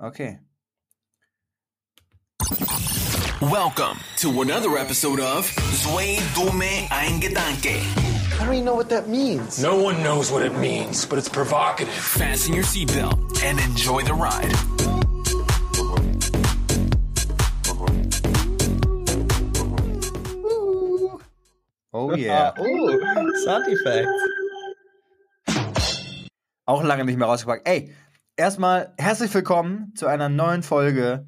Okay. Welcome to another episode of Zwei Dumme Ein Gedanke. I don't even know what that means. No one knows what it means, but it's provocative. Fasten your seatbelt and enjoy the ride. Oh yeah. Oh, Soundeffekt. Auch lange nicht mehr rausgepackt. Ey, erstmal herzlich willkommen zu einer neuen Folge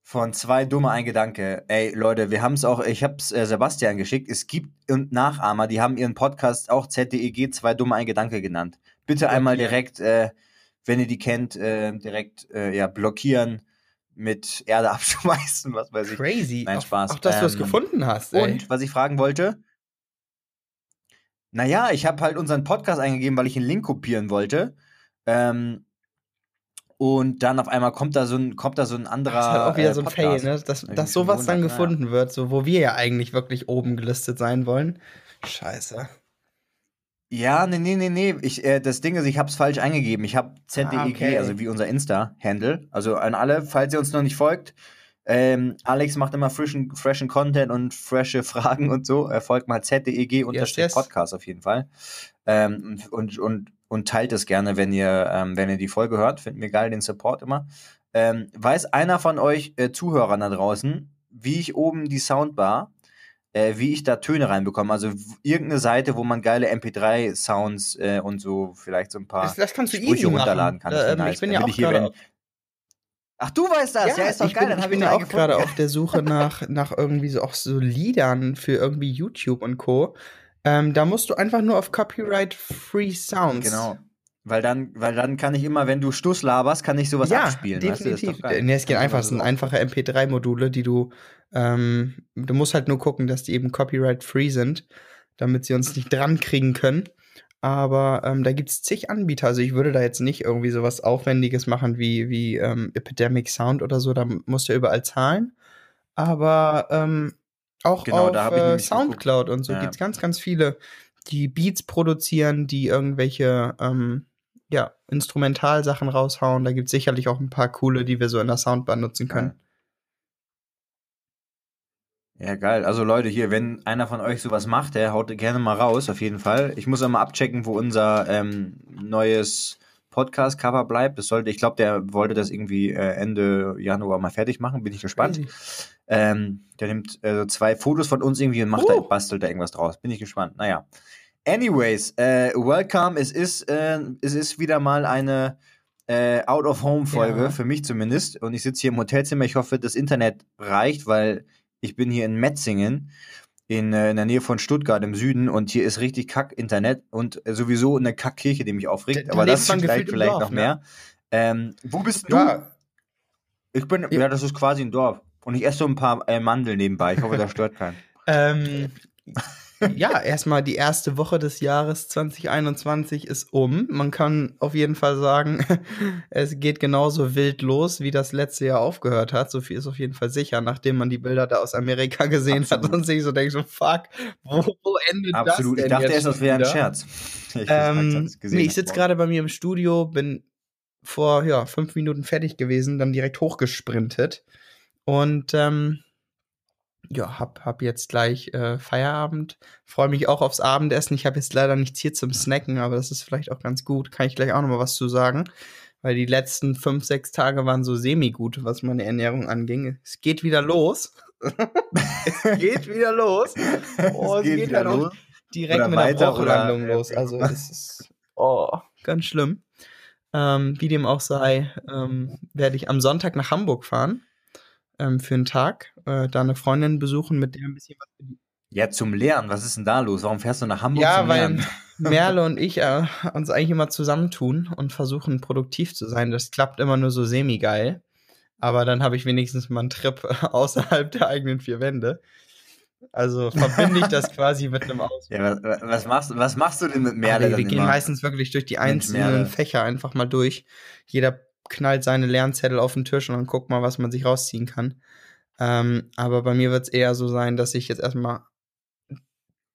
von Zwei Dumme Ein Gedanke. Ey, Leute, wir haben es auch, ich hab's äh, Sebastian geschickt. Es gibt und Nachahmer, die haben ihren Podcast auch ZDEG Zwei Dumme Ein Gedanke genannt. Bitte einmal direkt, äh, wenn ihr die kennt, äh, direkt äh, ja, blockieren, mit Erde abschmeißen, was weiß ich. Crazy. Nein, Auch- Spaß. Auch, dass du es Ähm, gefunden hast. Ey. Und was ich fragen wollte, naja, ich habe halt unseren Podcast eingegeben, weil ich einen Link kopieren wollte. Ähm, und dann auf einmal kommt da so ein, kommt da so ein anderer. Das ist halt auch wieder äh, so ein Fail, ne? Dass, dass sowas dann gefunden wird, so wo wir ja eigentlich wirklich oben gelistet sein wollen. Scheiße. Ja, nee, nee, nee, nee. Ich, äh, das Ding ist, ich habe es falsch eingegeben. Ich habe ZDEG, Ah, okay. also wie unser Insta-Handle. Also an alle, falls ihr uns noch nicht folgt. Ähm, Alex macht immer frischen, freshen Content und frische Fragen und so. Er folgt mal ZDEG unterstrich yes. Podcast auf jeden Fall. Ähm, und, und, und teilt es gerne, wenn ihr, ähm, wenn ihr die Folge hört. Finden wir geil, den Support immer. Ähm, weiß einer von euch äh, Zuhörern da draußen, wie ich oben die Soundbar äh, wie ich da Töne reinbekomme. Also irgendeine Seite, wo man geile MP3-Sounds äh, und so vielleicht so ein paar Das, das kannst du Sprüche easy runterladen kann. Wär ähm, nice. ich bin Dann ja auch gerade Ach, du weißt das? Ja, ist doch ich geil. bin, ich bin ja auch gerade auf der Suche nach, nach irgendwie so auch so Liedern für irgendwie YouTube und Co. Ähm, da musst du einfach nur auf Copyright-Free Sounds. Genau. Weil dann, weil dann kann ich immer, wenn du Stuss laberst, kann ich sowas ja, abspielen. weißt du? Das definitiv. nee, es geht man einfach, es sind einfache MP3-Module, die du, ähm, du musst halt nur gucken, dass die eben copyright-free sind, damit sie uns nicht dran kriegen können. Aber ähm, da gibt es zig Anbieter. Also ich würde da jetzt nicht irgendwie sowas Aufwendiges machen wie, wie ähm, Epidemic Sound oder so. Da musst du ja überall zahlen. Aber ähm, auch Genau, auf äh, nämlich geguckt. Soundcloud und so Ja. gibt es ganz, ganz viele, die Beats produzieren, die irgendwelche ähm, ja, Instrumentalsachen raushauen. Da gibt es sicherlich auch ein paar coole, die wir so in der Soundbar nutzen können. Ja, geil. Also Leute, hier, wenn einer von euch sowas macht, der haut gerne mal raus, auf jeden Fall. Ich muss auch mal abchecken, wo unser ähm, neues Podcast-Cover bleibt. Das sollte, ich glaube, der wollte das irgendwie äh, Ende Januar mal fertig machen. Bin ich gespannt. Ähm, der nimmt äh, so zwei Fotos von uns irgendwie und macht da, Uh. bastelt da irgendwas draus. Bin ich gespannt. Naja. Anyways, äh, welcome. Es ist, äh, es ist wieder mal eine äh, Out-of-Home-Folge, Ja. für mich zumindest. Und ich sitze hier im Hotelzimmer. Ich hoffe, das Internet reicht, weil ich bin hier in Metzingen, in, äh, in der Nähe von Stuttgart im Süden. Und hier ist richtig Kack-Internet und sowieso eine Kack-Kirche, die mich aufregt. Da- da Aber das man vielleicht, vielleicht Dorf, noch ne? mehr. Ähm, wo bist du? Ja, Ich bin, Ja. ja, das ist quasi ein Dorf. Und ich esse so ein paar äh, Mandeln nebenbei. Ich hoffe, das stört keinen. ähm, ja, erstmal die erste Woche des Jahres 2021 ist um. Man kann auf jeden Fall sagen, es geht genauso wild los, wie das letzte Jahr aufgehört hat. So viel ist auf jeden Fall sicher, nachdem man die Bilder da aus Amerika gesehen hat Absolut. und sich so denkt, so fuck, wo, wo endet Absolut. das Ich denn dachte erst, das wäre ein? Scherz. Ich Ähm, nee, ich sitze gerade bei mir im Studio, bin vor ja, fünf Minuten fertig gewesen, dann direkt hochgesprintet und ähm, ja, hab, hab jetzt gleich äh, Feierabend. Freue mich auch aufs Abendessen. Ich habe jetzt leider nichts hier zum Snacken, aber das ist vielleicht auch ganz gut. Kann ich gleich auch noch mal was zu sagen. Weil die letzten fünf, sechs Tage waren so semi-gut, was meine Ernährung anging. Es geht wieder los. es geht wieder los. Oh, es, geht, wieder halt auch los. direkt Oder mit einer weiter Bruchlandung los. Also es ist oh, ganz schlimm. Ähm, wie dem auch sei, ähm, werde ich am Sonntag nach Hamburg fahren ähm, für einen Tag, äh, da eine Freundin besuchen, mit der ein bisschen was. Ja, zum Lernen. Was ist denn da los? Warum fährst du nach Hamburg Ja, weil Lernen? Merle und ich äh, uns eigentlich immer zusammentun und versuchen produktiv zu sein. Das klappt immer nur so semi-geil. Aber dann habe ich wenigstens mal einen Trip außerhalb der eigenen vier Wände. Also verbinde ich das quasi mit einem Aus. Ja, was, was, machst, was machst du denn mit Merle Aber wir gehen immer? meistens wirklich durch die einzelnen. Fächer einfach mal durch. Jeder knallt seine Lernzettel auf den Tisch und dann guckt mal, was man sich rausziehen kann. Ähm, aber bei mir wird es eher so sein, dass ich jetzt erstmal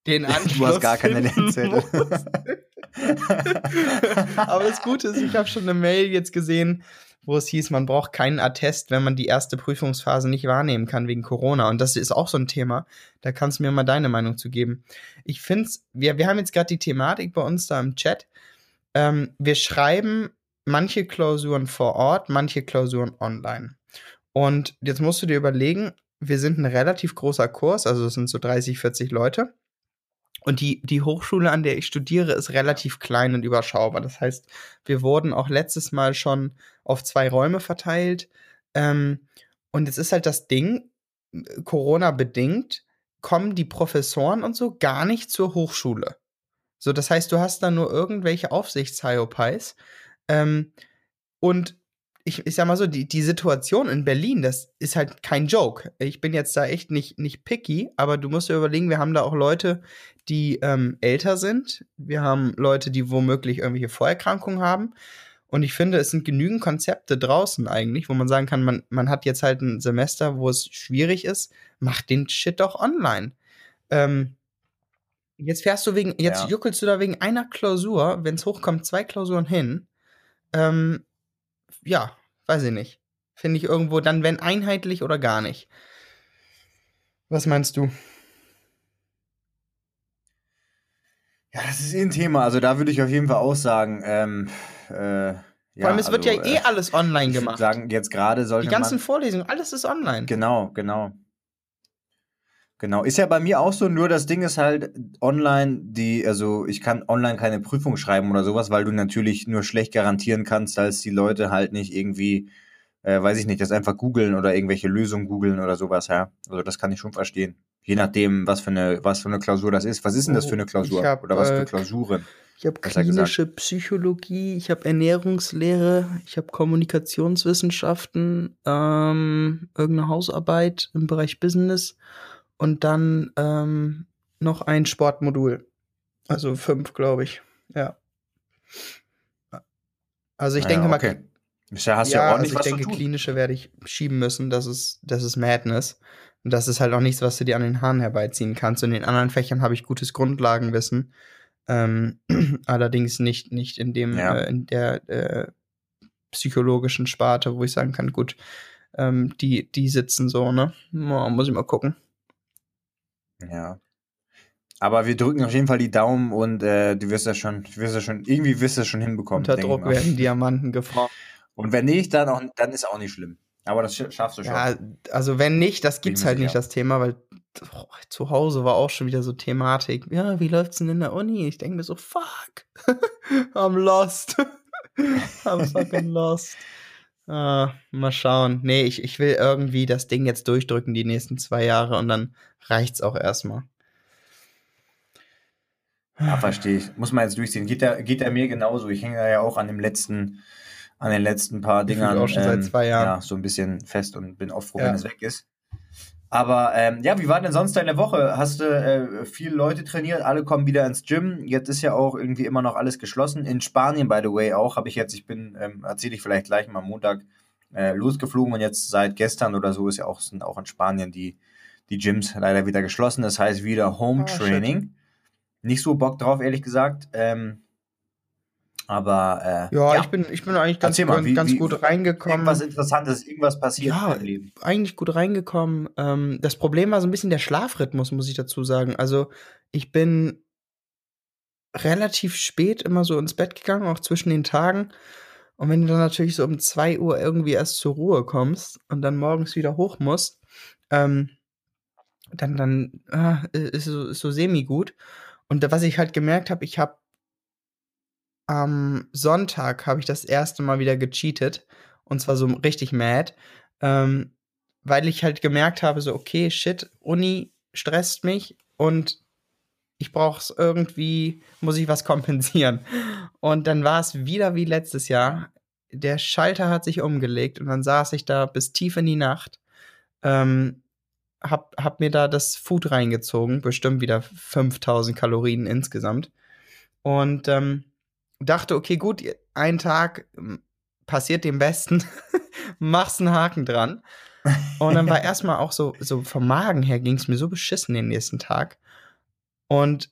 den Anschluss Du hast gar keine Lernzettel. aber das Gute ist, ich habe schon eine Mail jetzt gesehen wo es hieß, man braucht keinen Attest, wenn man die erste Prüfungsphase nicht wahrnehmen kann wegen Corona. Und das ist auch so ein Thema. Da kannst du mir mal deine Meinung zu geben. Ich finde wir, wir haben jetzt gerade die Thematik bei uns da im Chat. Ähm, wir schreiben manche Klausuren vor Ort, manche Klausuren online. Und jetzt musst du dir überlegen, wir sind ein relativ großer Kurs, also es sind so 30, 40 Leute. Und die, die Hochschule, an der ich studiere, ist relativ klein und überschaubar. Das heißt, wir wurden auch letztes Mal schon auf zwei Räume verteilt. Ähm, und es ist halt das Ding, Corona bedingt, kommen die Professoren und so gar nicht zur Hochschule. So, das heißt, du hast da nur irgendwelche Aufsichtshyopies. Ähm, und ich, ich sag mal so, die, die Situation in Berlin, das ist halt kein Joke. Ich bin jetzt da echt nicht, nicht picky, aber du musst dir überlegen, wir haben da auch Leute, die ähm, älter sind. Wir haben Leute, die womöglich irgendwelche Vorerkrankungen haben. Und ich finde, es sind genügend Konzepte draußen eigentlich, wo man sagen kann, man, man hat jetzt halt ein Semester, wo es schwierig ist, mach den Shit doch online. Ähm, jetzt fährst du wegen, jetzt ja. juckelst du da wegen einer Klausur, wenn es hochkommt, zwei Klausuren hin. Ähm, ja, weiß ich nicht. Finde ich irgendwo dann, wenn einheitlich oder gar nicht. Was meinst du? Ja, das ist eh ein Thema. Also da würde ich auf jeden Fall auch sagen, ähm, äh, ja, Vor allem, es also, wird ja eh äh, alles online gemacht. Ich sagen, jetzt gerade sollte Die ganzen Vorlesungen, alles ist online. Genau, genau. Genau, ist ja bei mir auch so, nur das Ding ist halt online, die, also ich kann online keine Prüfung schreiben oder sowas, weil du natürlich nur schlecht garantieren kannst, dass die Leute halt nicht irgendwie, äh, weiß ich nicht, das einfach googeln oder irgendwelche Lösungen googeln oder sowas, ja. Also das kann ich schon verstehen. Je nachdem, was für eine, was für eine Klausur das ist. Was ist denn das für eine oh, Klausur? Hab, oder was für äh, Klausuren? Ich habe klinische Psychologie, ich habe Ernährungslehre, ich habe Kommunikationswissenschaften, ähm, irgendeine Hausarbeit im Bereich Business und dann ähm, noch ein Sportmodul. Also fünf, glaube ich. Ja. Also ich ja, denke okay. mal. Ja, hast ja, ja also ich denke, klinische werde ich schieben müssen. Das ist, das ist Madness. Und das ist halt auch nichts, was du dir an den Haaren herbeiziehen kannst. In den anderen Fächern habe ich gutes Grundlagenwissen. Ähm, allerdings nicht, nicht in dem, ja. äh, in der äh, psychologischen Sparte, wo ich sagen kann, gut, ähm, die, die sitzen so, ne? Oh, muss ich mal gucken. Ja. Aber wir drücken auf jeden Fall die Daumen und äh, du wirst das schon, du wirst das schon, irgendwie wirst du das schon hinbekommen. Unter Druck werden Diamanten geformt. Und wenn nicht, dann, auch, dann ist auch nicht schlimm. Aber das schaffst du schon. Ja, also wenn nicht, das gibt's halt nicht, das Thema, weil oh, zu Hause war auch schon wieder so Thematik. Ja, wie läuft's denn in der Uni? Ich denke mir so, fuck, I'm lost. I'm fucking lost. Ah, mal schauen. Nee, ich, ich will irgendwie das Ding jetzt durchdrücken die nächsten zwei Jahre und dann reicht's auch erstmal. Ja, verstehe ich. Muss man jetzt durchziehen. Geht der, geht der mir genauso. Ich hänge da ja auch an dem letzten, an den letzten paar Dingern. auch schon ähm, seit zwei Jahren. Ja, so ein bisschen fest und bin auch froh, ja. wenn es weg ist. Aber ähm, ja, wie war denn sonst deine Woche? Hast du äh, viele Leute trainiert? Alle kommen wieder ins Gym. Jetzt ist ja auch irgendwie immer noch alles geschlossen. In Spanien, by the way, auch habe ich jetzt, ich bin, ähm, erzähle ich vielleicht gleich mal Montag äh, losgeflogen und jetzt seit gestern oder so ist ja auch, sind auch in Spanien die, die Gyms leider wieder geschlossen. Das heißt wieder Home ah, Training. Oh, Nicht so Bock drauf, ehrlich gesagt. Ähm, aber äh, ja, ja, ich bin ich bin eigentlich ganz, mal, wie, ganz wie, gut reingekommen. Irgendwas Interessantes, irgendwas passiert ja, im Leben. Eigentlich gut reingekommen. Ähm, das Problem war so ein bisschen der Schlafrhythmus, muss ich dazu sagen. Also ich bin relativ spät immer so ins Bett gegangen, auch zwischen den Tagen. Und wenn du dann natürlich so um 2 Uhr irgendwie erst zur Ruhe kommst und dann morgens wieder hoch musst, ähm, dann, dann äh, ist, so, ist so semi-gut. Und was ich halt gemerkt habe, ich habe am Sonntag habe ich das erste Mal wieder gecheatet. Und zwar so richtig mad. Ähm, weil ich halt gemerkt habe, so, okay, shit, Uni stresst mich und ich brauche es irgendwie, muss ich was kompensieren. Und dann war es wieder wie letztes Jahr. Der Schalter hat sich umgelegt und dann saß ich da bis tief in die Nacht. Ähm, hab, hab mir da das Food reingezogen, bestimmt wieder 5000 Kalorien insgesamt. Und ähm, dachte, okay, gut, ein Tag hm, passiert dem Besten, machst einen Haken dran. Und dann war erstmal auch so, so vom Magen her ging es mir so beschissen den nächsten Tag. Und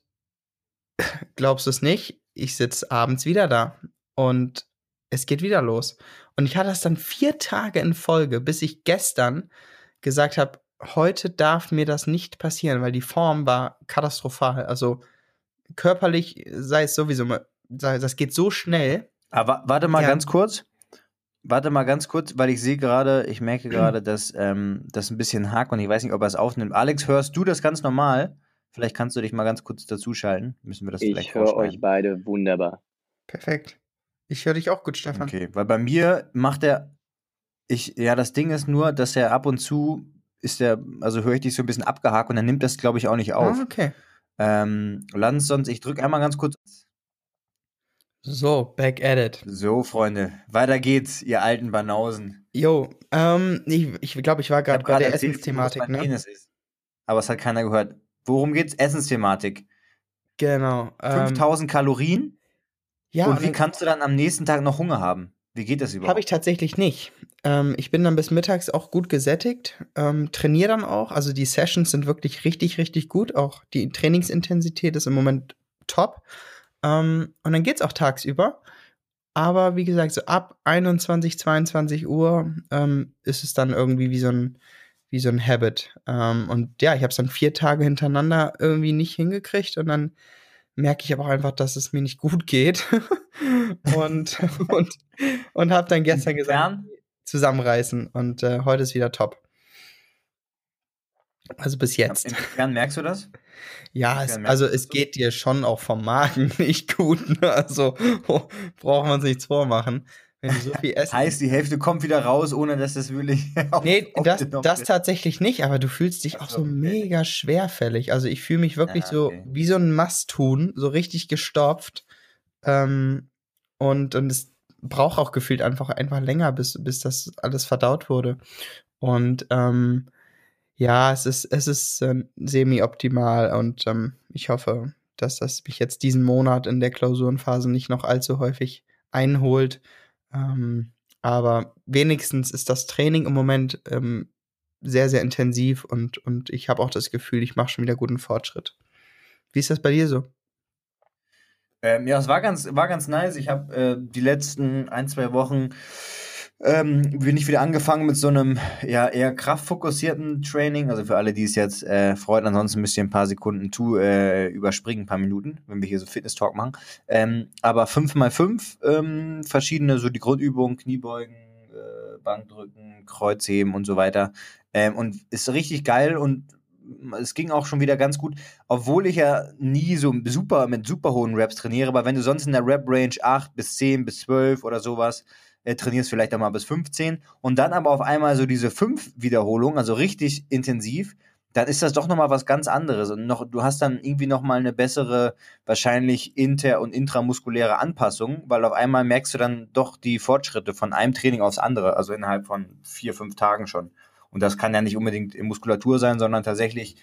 glaubst du es nicht? Ich sitze abends wieder da und es geht wieder los. Und ich hatte das dann vier Tage in Folge, bis ich gestern gesagt habe, heute darf mir das nicht passieren, weil die Form war katastrophal. Also körperlich sei es sowieso, das geht so schnell. Aber warte mal Ja. ganz kurz. Warte mal ganz kurz, weil ich sehe gerade, ich merke gerade, dass ähm, das ein bisschen hakt und ich weiß nicht, ob er es aufnimmt. Alex, hörst du das ganz normal? Vielleicht kannst du dich mal ganz kurz dazuschalten. Müssen wir das vielleicht Ich höre euch beide wunderbar. Perfekt. Ich höre dich auch gut, Stefan. Okay, weil bei mir macht er, ich, ja, das Ding ist nur, dass er ab und zu ist der, also höre ich dich so ein bisschen abgehakt und er nimmt das, glaube ich, auch nicht auf. Ah, okay. Ähm, Lanz, sonst, ich drücke einmal ganz kurz. So, back at it. So, Freunde, weiter geht's, ihr alten Banausen. Jo, ähm, ich, ich glaube, ich war gerade bei der Essensthematik, ne? Ist. Aber es hat keiner gehört. Worum geht's? Essensthematik. Genau. Ähm, 5000 Kalorien. ja, und wie kannst du dann am nächsten Tag noch Hunger haben? Wie geht das überhaupt? Habe ich tatsächlich nicht. Ähm, ich bin dann bis mittags auch gut gesättigt, ähm, trainiere dann auch. Also die Sessions sind wirklich richtig, richtig gut. Auch die Trainingsintensität ist im Moment top. Ähm, und dann geht's auch tagsüber. Aber wie gesagt, so ab 21, 22 Uhr ähm, ist es dann irgendwie wie so ein, wie so ein Habit. Ähm, und ja, ich habe es dann vier Tage hintereinander irgendwie nicht hingekriegt und dann merke ich aber auch einfach, dass es mir nicht gut geht. und, und, und habe dann gestern gesagt, zusammenreißen. Und äh, heute ist wieder top. Also bis jetzt. Inwiefern merkst du das? Ja, es, also es geht dir schon auch vom Magen nicht gut. Ne? Also oh, brauchen wir uns nichts vormachen. Wenn du so viel isst. Heißt, die Hälfte kommt wieder raus, ohne dass das wirklich. Nee, das, das tatsächlich nicht, aber du fühlst dich auch so, so okay. mega schwerfällig. Also ich fühle mich wirklich Ah, so okay. wie so ein Masthuhn, so richtig gestopft. Ähm, und, und es braucht auch gefühlt einfach, einfach länger, bis, bis das alles verdaut wurde. Und ähm, ja, es ist, es ist äh, semi-optimal und ähm, ich hoffe, dass das mich jetzt diesen Monat in der Klausurenphase nicht noch allzu häufig einholt. Ähm, aber wenigstens ist das Training im Moment ähm, sehr, sehr intensiv und, und ich habe auch das Gefühl, ich mache schon wieder guten Fortschritt. Wie ist das bei dir so? Ähm, ja, es war ganz, war ganz nice. Ich habe äh, die letzten ein, zwei Wochen ähm, bin ich wieder angefangen mit so einem ja eher kraftfokussierten Training. Also für alle, die es jetzt äh, freut, ansonsten müsst ihr ein paar Sekunden tu, äh, überspringen, ein paar Minuten, wenn wir hier so Fitness-Talk machen. Ähm, aber 5x5 ähm, verschiedene, so die Grundübungen, Kniebeugen, äh, Bankdrücken, Kreuzheben und so weiter. Ähm, und ist richtig geil und es ging auch schon wieder ganz gut, obwohl ich ja nie so super mit super hohen Raps trainiere, aber wenn du sonst in der Rap-Range 8 bis 10 bis 12 oder sowas äh, trainierst, vielleicht auch mal bis 15 und dann aber auf einmal so diese 5 Wiederholungen, also richtig intensiv, dann ist das doch nochmal was ganz anderes und noch, du hast dann irgendwie nochmal eine bessere, wahrscheinlich inter- und intramuskuläre Anpassung, weil auf einmal merkst du dann doch die Fortschritte von einem Training aufs andere, also innerhalb von vier, fünf Tagen schon. Und das kann ja nicht unbedingt in Muskulatur sein, sondern tatsächlich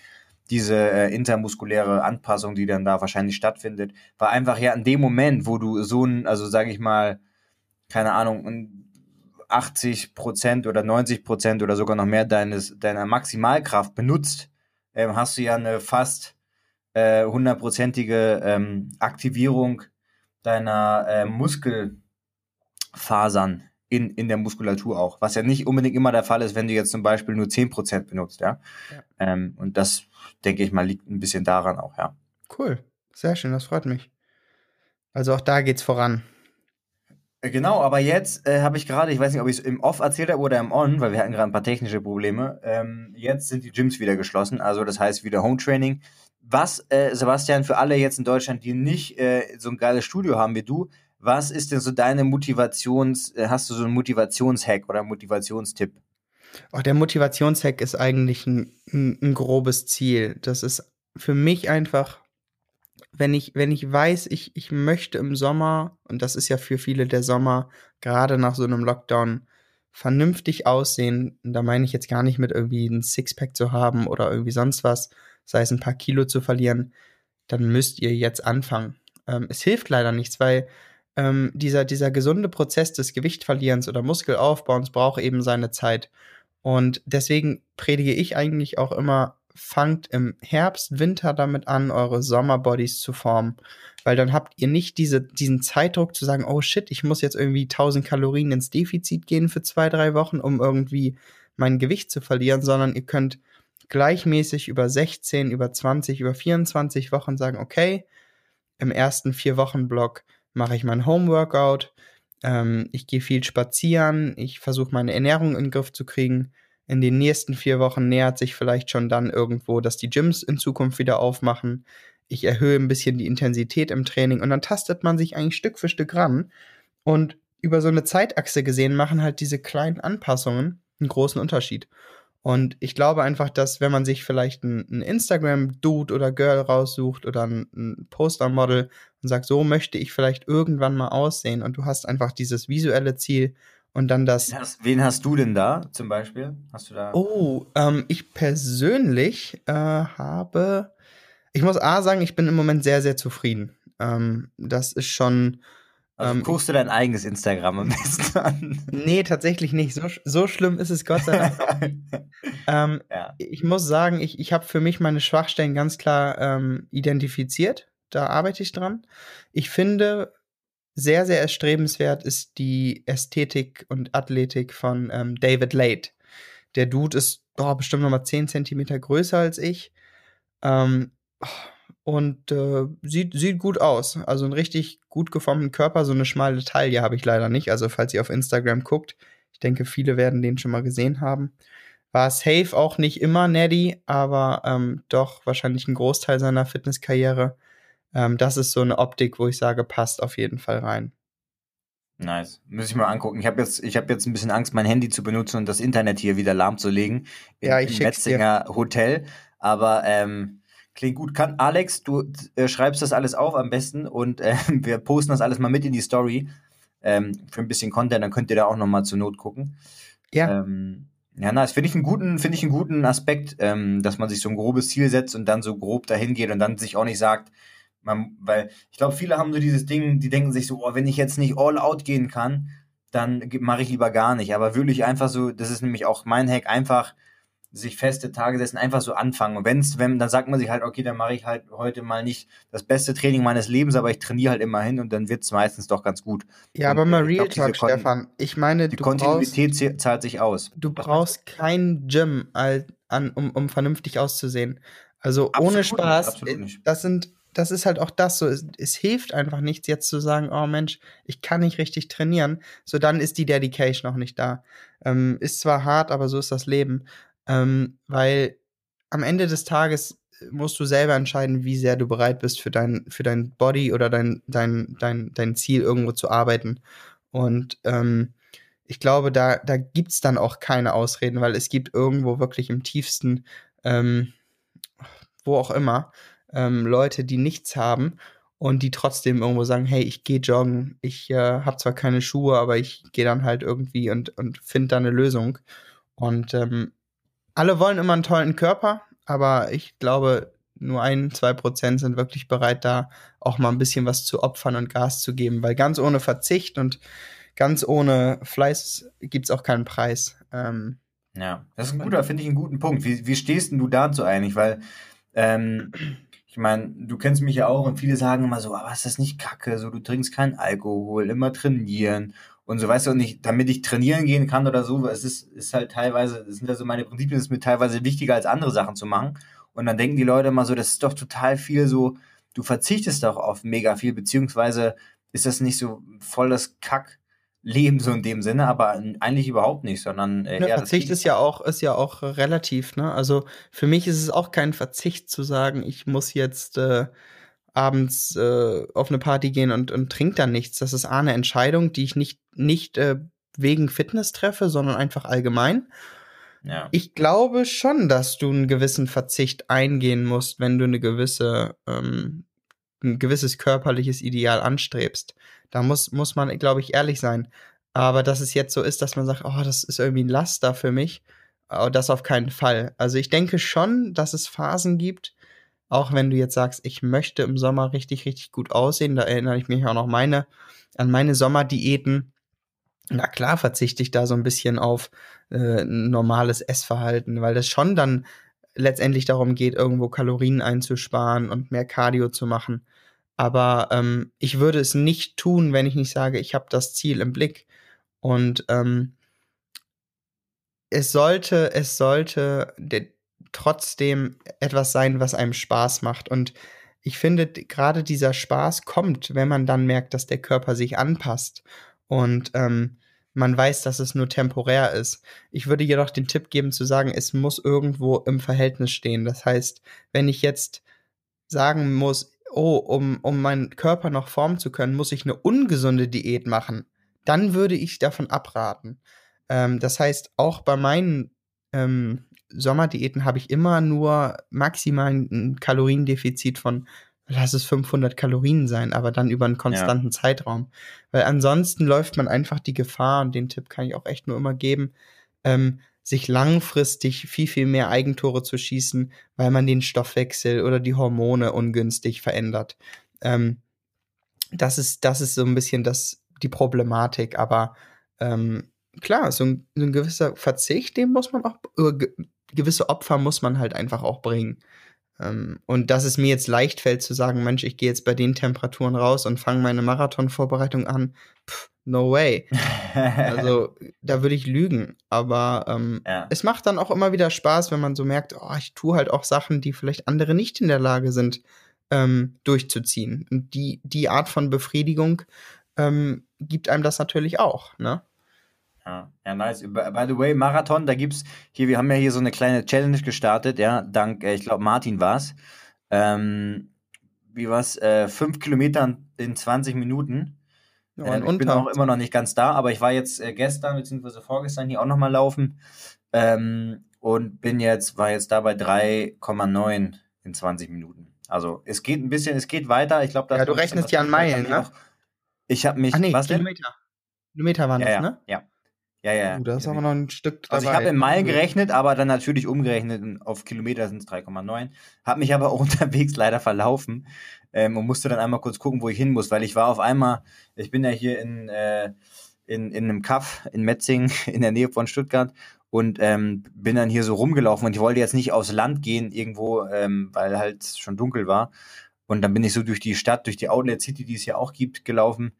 diese äh, intermuskuläre Anpassung, die dann da wahrscheinlich stattfindet, war einfach ja in dem Moment, wo du so ein, also sage ich mal, keine Ahnung, ein 80 Prozent oder 90 Prozent oder sogar noch mehr deines, deiner Maximalkraft benutzt, ähm, hast du ja eine fast äh, hundertprozentige ähm, Aktivierung deiner äh, Muskelfasern in, in der Muskulatur auch, was ja nicht unbedingt immer der Fall ist, wenn du jetzt zum Beispiel nur 10% benutzt, ja. Ja. Ähm, und das, denke ich mal, liegt ein bisschen daran auch, ja. Cool. Sehr schön, das freut mich. Also auch da geht's voran. Äh, Genau, aber jetzt äh, habe ich gerade, ich weiß nicht, ob ich es im Off erzählt habe oder im On, weil wir hatten gerade ein paar technische Probleme. Ähm, jetzt sind die Gyms wieder geschlossen, also das heißt wieder Home Training. Was, äh, Sebastian, für alle jetzt in Deutschland, die nicht äh, so ein geiles Studio haben wie du, was ist denn so deine Motivations, äh, hast du so einen Motivationshack oder Motivationstipp? Auch der Motivationshack ist eigentlich ein, ein, ein grobes Ziel. Das ist für mich einfach, wenn ich, wenn ich weiß, ich, ich möchte im Sommer, und das ist ja für viele der Sommer, gerade nach so einem Lockdown, vernünftig aussehen. Und da meine ich jetzt gar nicht mit irgendwie ein Sixpack zu haben oder irgendwie sonst was, sei es ein paar Kilo zu verlieren, dann müsst ihr jetzt anfangen. Ähm, es hilft leider nichts, weil ähm, dieser, dieser gesunde Prozess des Gewichtverlierens oder Muskelaufbauens braucht eben seine Zeit. Und deswegen predige ich eigentlich auch immer fangt im Herbst, Winter damit an, eure Sommerbodies zu formen. Weil dann habt ihr nicht diese, diesen Zeitdruck zu sagen, oh shit, ich muss jetzt irgendwie 1000 Kalorien ins Defizit gehen für zwei, drei Wochen, um irgendwie mein Gewicht zu verlieren, sondern ihr könnt gleichmäßig über 16, über 20, über 24 Wochen sagen, okay, im ersten vier Wochen Block mache ich mein Homeworkout, ähm, ich gehe viel spazieren, ich versuche meine Ernährung in den Griff zu kriegen. In den nächsten vier Wochen nähert sich vielleicht schon dann irgendwo, dass die Gyms in Zukunft wieder aufmachen. Ich erhöhe ein bisschen die Intensität im Training und dann tastet man sich eigentlich Stück für Stück ran. Und über so eine Zeitachse gesehen machen halt diese kleinen Anpassungen einen großen Unterschied. Und ich glaube einfach, dass wenn man sich vielleicht ein, Instagram-Dude oder Girl raussucht oder ein Poster-Model und sagt, so möchte ich vielleicht irgendwann mal aussehen und du hast einfach dieses visuelle Ziel und dann das. Wen hast, wen hast du denn da zum Beispiel? Hast du da? Oh, ähm, ich persönlich äh, habe. Ich muss A sagen, ich bin im Moment sehr, sehr zufrieden. Ähm, das ist schon also ähm, guckst du dein eigenes Instagram am besten an? Nee, tatsächlich nicht. So, so schlimm ist es Gott sei Dank. ähm, ja. Ich muss sagen, ich, ich habe für mich meine Schwachstellen ganz klar ähm, identifiziert. Da arbeite ich dran. Ich finde, sehr, sehr erstrebenswert ist die Ästhetik und Athletik von ähm, David Late. Der Dude ist oh, bestimmt noch mal 10 Zentimeter größer als ich. Ähm, und äh, sieht, sieht gut aus. Also einen richtig gut geformten Körper, so eine schmale Taille habe ich leider nicht. Also falls ihr auf Instagram guckt, ich denke, viele werden den schon mal gesehen haben. War safe auch nicht immer Neddy, aber ähm, doch wahrscheinlich ein Großteil seiner Fitnesskarriere. Ähm, das ist so eine Optik, wo ich sage, passt auf jeden Fall rein. Nice. Muss ich mal angucken. Ich habe jetzt, hab jetzt ein bisschen Angst, mein Handy zu benutzen und das Internet hier wieder lahmzulegen. Ja, ich Im Metzinger Hotel. Aber ähm, Klingt gut. Kann Alex, du äh, schreibst das alles auf am besten und äh, wir posten das alles mal mit in die Story ähm, für ein bisschen Content. Dann könnt ihr da auch noch mal zur Not gucken. Ja. Ähm, ja, nice. Finde ich einen guten, finde ich einen guten Aspekt, ähm, dass man sich so ein grobes Ziel setzt und dann so grob dahin geht und dann sich auch nicht sagt, man, weil ich glaube, viele haben so dieses Ding, die denken sich so, oh, wenn ich jetzt nicht all out gehen kann, dann mache ich lieber gar nicht. Aber wirklich einfach so, das ist nämlich auch mein Hack, einfach sich feste Tage setzen, einfach so anfangen. Und wenn's, wenn, dann sagt man sich halt, okay, dann mache ich halt heute mal nicht das beste Training meines Lebens, aber ich trainiere halt immer hin und dann wird's meistens doch ganz gut. Ja, und aber mal Real Talk, Stefan. Ich meine, die Kontinuität brauchst, zahlt sich aus. Du brauchst kein Gym, an, um, um vernünftig auszusehen. Also absolut ohne Spaß. Nicht, das sind das ist halt auch das so. Es, es, hilft einfach nichts, jetzt zu sagen, oh Mensch, ich kann nicht richtig trainieren. So dann ist die Dedication noch nicht da. Ähm, ist zwar hart, aber so ist das Leben. Ähm, weil am Ende des Tages musst du selber entscheiden, wie sehr du bereit bist, für dein, für dein Body oder dein, dein, dein, dein Ziel irgendwo zu arbeiten. Und ähm, ich glaube, da, da gibt es dann auch keine Ausreden, weil es gibt irgendwo wirklich im tiefsten, ähm, wo auch immer, ähm, Leute, die nichts haben und die trotzdem irgendwo sagen, hey, ich gehe joggen, ich äh, habe zwar keine Schuhe, aber ich gehe dann halt irgendwie und, und finde da eine Lösung. Und ähm, alle wollen immer einen tollen Körper, aber ich glaube, nur ein, zwei Prozent sind wirklich bereit, da auch mal ein bisschen was zu opfern und Gas zu geben, weil ganz ohne Verzicht und ganz ohne Fleiß gibt es auch keinen Preis. Ähm, ja, das ist ein guter, finde ich einen guten Punkt. Wie, wie stehst denn du dazu eigentlich? Weil, ähm, ich meine, du kennst mich ja auch und viele sagen immer so, aber ist das nicht kacke? So, du trinkst keinen Alkohol, immer trainieren und so, weißt du, und ich, damit ich trainieren gehen kann oder so, es ist, ist halt teilweise, das sind ja so meine Prinzipien, es ist mir teilweise wichtiger als andere Sachen zu machen. Und dann denken die Leute immer so, das ist doch total viel so, du verzichtest doch auf mega viel, beziehungsweise ist das nicht so voll das Kackleben so in dem Sinne, aber eigentlich überhaupt nicht, sondern äh, ja, Verzicht ist ja auch ist ja auch relativ, ne? Also für mich ist es auch kein Verzicht zu sagen, ich muss jetzt äh, abends äh, auf eine Party gehen und, und trinke dann nichts. Das ist A, eine Entscheidung, die ich nicht, nicht äh, wegen Fitness treffe, sondern einfach allgemein. Ja. Ich glaube schon, dass du einen gewissen Verzicht eingehen musst, wenn du eine gewisse, ähm, ein gewisses körperliches Ideal anstrebst. Da muss, muss man, glaube ich, ehrlich sein. Aber dass es jetzt so ist, dass man sagt, oh, das ist irgendwie ein Laster für mich, oh, das auf keinen Fall. Also ich denke schon, dass es Phasen gibt, auch wenn du jetzt sagst, ich möchte im Sommer richtig, richtig gut aussehen, da erinnere ich mich auch noch meine, an meine Sommerdiäten. Na klar verzichte ich da so ein bisschen auf äh, normales Essverhalten, weil das schon dann letztendlich darum geht, irgendwo Kalorien einzusparen und mehr Cardio zu machen. Aber ähm, ich würde es nicht tun, wenn ich nicht sage, ich habe das Ziel im Blick. Und ähm, es sollte, es sollte trotzdem etwas sein, was einem Spaß macht. Und ich finde, gerade dieser Spaß kommt, wenn man dann merkt, dass der Körper sich anpasst. Und ähm, man weiß, dass es nur temporär ist. Ich würde jedoch den Tipp geben zu sagen, es muss irgendwo im Verhältnis stehen. Das heißt, wenn ich jetzt sagen muss, oh, um, um meinen Körper noch formen zu können, muss ich eine ungesunde Diät machen, dann würde ich davon abraten. Ähm, das heißt, auch bei meinen ähm, Sommerdiäten habe ich immer nur maximal ein Kaloriendefizit von lass es 500 Kalorien sein, aber dann über einen konstanten ja. Zeitraum. Weil ansonsten läuft man einfach die Gefahr, und den Tipp kann ich auch echt nur immer geben, ähm, sich langfristig viel, viel mehr Eigentore zu schießen, weil man den Stoffwechsel oder die Hormone ungünstig verändert. Ähm, das ist, das ist so ein bisschen das, die Problematik, aber ähm, klar, so ein, so ein, gewisser Verzicht, den muss man auch, gewisse Opfer muss man halt einfach auch bringen. Ähm, und dass es mir jetzt leicht fällt zu sagen, Mensch, ich gehe jetzt bei den Temperaturen raus und fange meine Marathonvorbereitung an, pff, no way. also da würde ich lügen. Aber ähm, ja. es macht dann auch immer wieder Spaß, wenn man so merkt, oh, ich tue halt auch Sachen, die vielleicht andere nicht in der Lage sind, ähm, durchzuziehen. Und die, die Art von Befriedigung ähm, gibt einem das natürlich auch, ne? Ja, ja, nice. By the way, Marathon, da gibt's hier, wir haben ja hier so eine kleine Challenge gestartet, ja, dank, äh, ich glaube, Martin war's. Ähm, wie war's? Äh, fünf Kilometer in 20 Minuten. Ja, äh, ich bin auch immer noch nicht ganz da, aber ich war jetzt äh, gestern bzw. vorgestern hier auch nochmal laufen ähm, und bin jetzt, war jetzt da bei 3,9 in 20 Minuten. Also es geht ein bisschen, es geht weiter. Ich glaube, Ja, du rechnest ja an Meilen, ne? Ich habe mich. Ach nee, was Kilometer. Denn? Kilometer waren ja, das, ja, ne? Ja. Ja, ja. Uh, da ist aber noch ein Stück dabei. Also ich habe in Meilen gerechnet, aber dann natürlich umgerechnet auf Kilometer sind es 3,9. Habe mich aber auch unterwegs leider verlaufen ähm, und musste dann einmal kurz gucken, wo ich hin muss, weil ich war auf einmal, ich bin ja hier in, äh, in, in einem Kaff in Metzing in der Nähe von Stuttgart und ähm, bin dann hier so rumgelaufen und ich wollte jetzt nicht aufs Land gehen irgendwo, ähm, weil halt schon dunkel war. Und dann bin ich so durch die Stadt, durch die Outlet City, die es ja auch gibt, gelaufen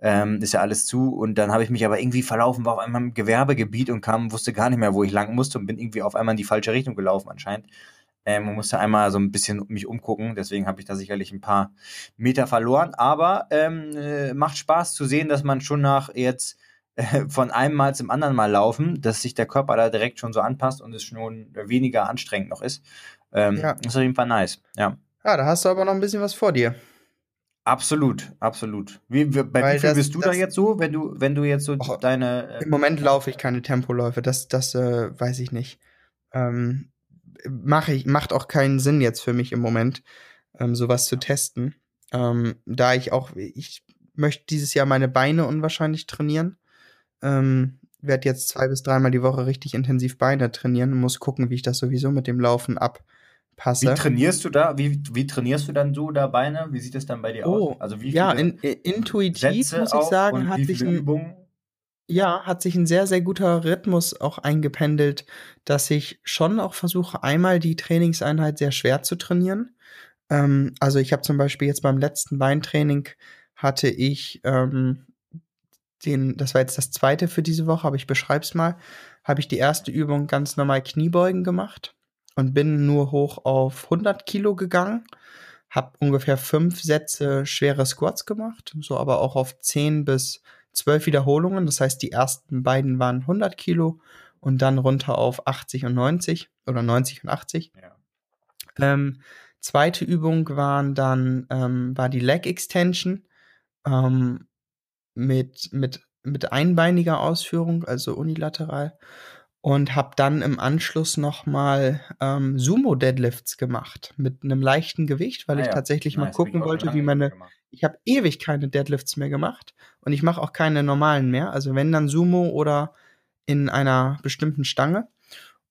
ähm, ist ja alles zu. Und dann habe ich mich aber irgendwie verlaufen, war auf einmal im Gewerbegebiet und kam, wusste gar nicht mehr, wo ich lang musste und bin irgendwie auf einmal in die falsche Richtung gelaufen anscheinend. Ähm, und musste einmal so ein bisschen mich umgucken. Deswegen habe ich da sicherlich ein paar Meter verloren. Aber ähm, äh, macht Spaß zu sehen, dass man schon nach jetzt äh, von einem Mal zum anderen Mal laufen, dass sich der Körper da direkt schon so anpasst und es schon weniger anstrengend noch ist. Ähm, ja. Ist auf jeden Fall nice. Ja. Ja, da hast du aber noch ein bisschen was vor dir. Absolut, absolut. Wie, wie, bei Weil wie viel das, bist du das, da jetzt so, wenn du, wenn du jetzt so oh, deine. Äh, Im Moment laufe ich keine Tempoläufe, das, das äh, weiß ich nicht. Ähm, mache ich, macht auch keinen Sinn jetzt für mich im Moment, ähm, sowas zu testen. Ähm, da ich auch, ich möchte dieses Jahr meine Beine unwahrscheinlich trainieren. Ähm, werde jetzt zwei bis dreimal die Woche richtig intensiv Beine trainieren und muss gucken, wie ich das sowieso mit dem Laufen ab passe. Wie trainierst du da? Wie, wie trainierst du dann so da Beine? Wie sieht das dann bei dir oh, aus? Also wie ja, in, intuitiv Sätze muss ich sagen, hat sich ein? Ja, hat sich ein sehr, sehr guter Rhythmus auch eingependelt, dass ich schon auch versuche, einmal die Trainingseinheit sehr schwer zu trainieren. Ähm, also ich habe zum Beispiel jetzt beim letzten Beintraining hatte ich ähm, den, das war jetzt das zweite für diese Woche, aber ich beschreibe es mal, habe ich die erste Übung ganz normal Kniebeugen gemacht und bin nur hoch auf 100 Kilo gegangen. Habe ungefähr fünf Sätze schwere Squats gemacht, so aber auch auf 10 bis 12 Wiederholungen. Das heißt, die ersten beiden waren 100 Kilo und dann runter auf 80 und 90 oder 90 und 80. Ja. Ähm, zweite Übung waren dann ähm, war die Leg Extension ähm, mit mit mit einbeiniger Ausführung, also unilateral und habe dann im Anschluss nochmal ähm, Sumo-Deadlifts gemacht mit einem leichten Gewicht, weil ah, ich ja. tatsächlich nice. mal gucken wollte, wie meine. Ich habe ewig keine Deadlifts mehr gemacht und ich mache auch keine normalen mehr. Also wenn dann Sumo oder in einer bestimmten Stange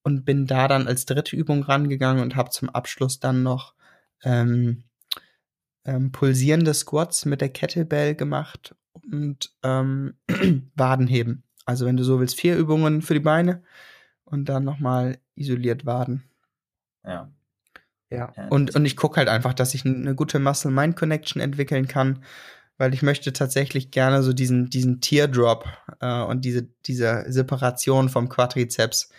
und bin da dann als dritte Übung rangegangen und habe zum Abschluss dann noch ähm, ähm, pulsierende Squats mit der Kettlebell gemacht und ähm, Wadenheben. Also wenn du so willst, vier Übungen für die Beine und dann nochmal isoliert Waden. Ja. Ja. Ja, Und, und ich gucke halt einfach, dass ich eine gute Muscle-Mind-Connection entwickeln kann, weil ich möchte tatsächlich gerne so diesen, diesen Teardrop äh, und diese, diese Separation vom Quadrizeps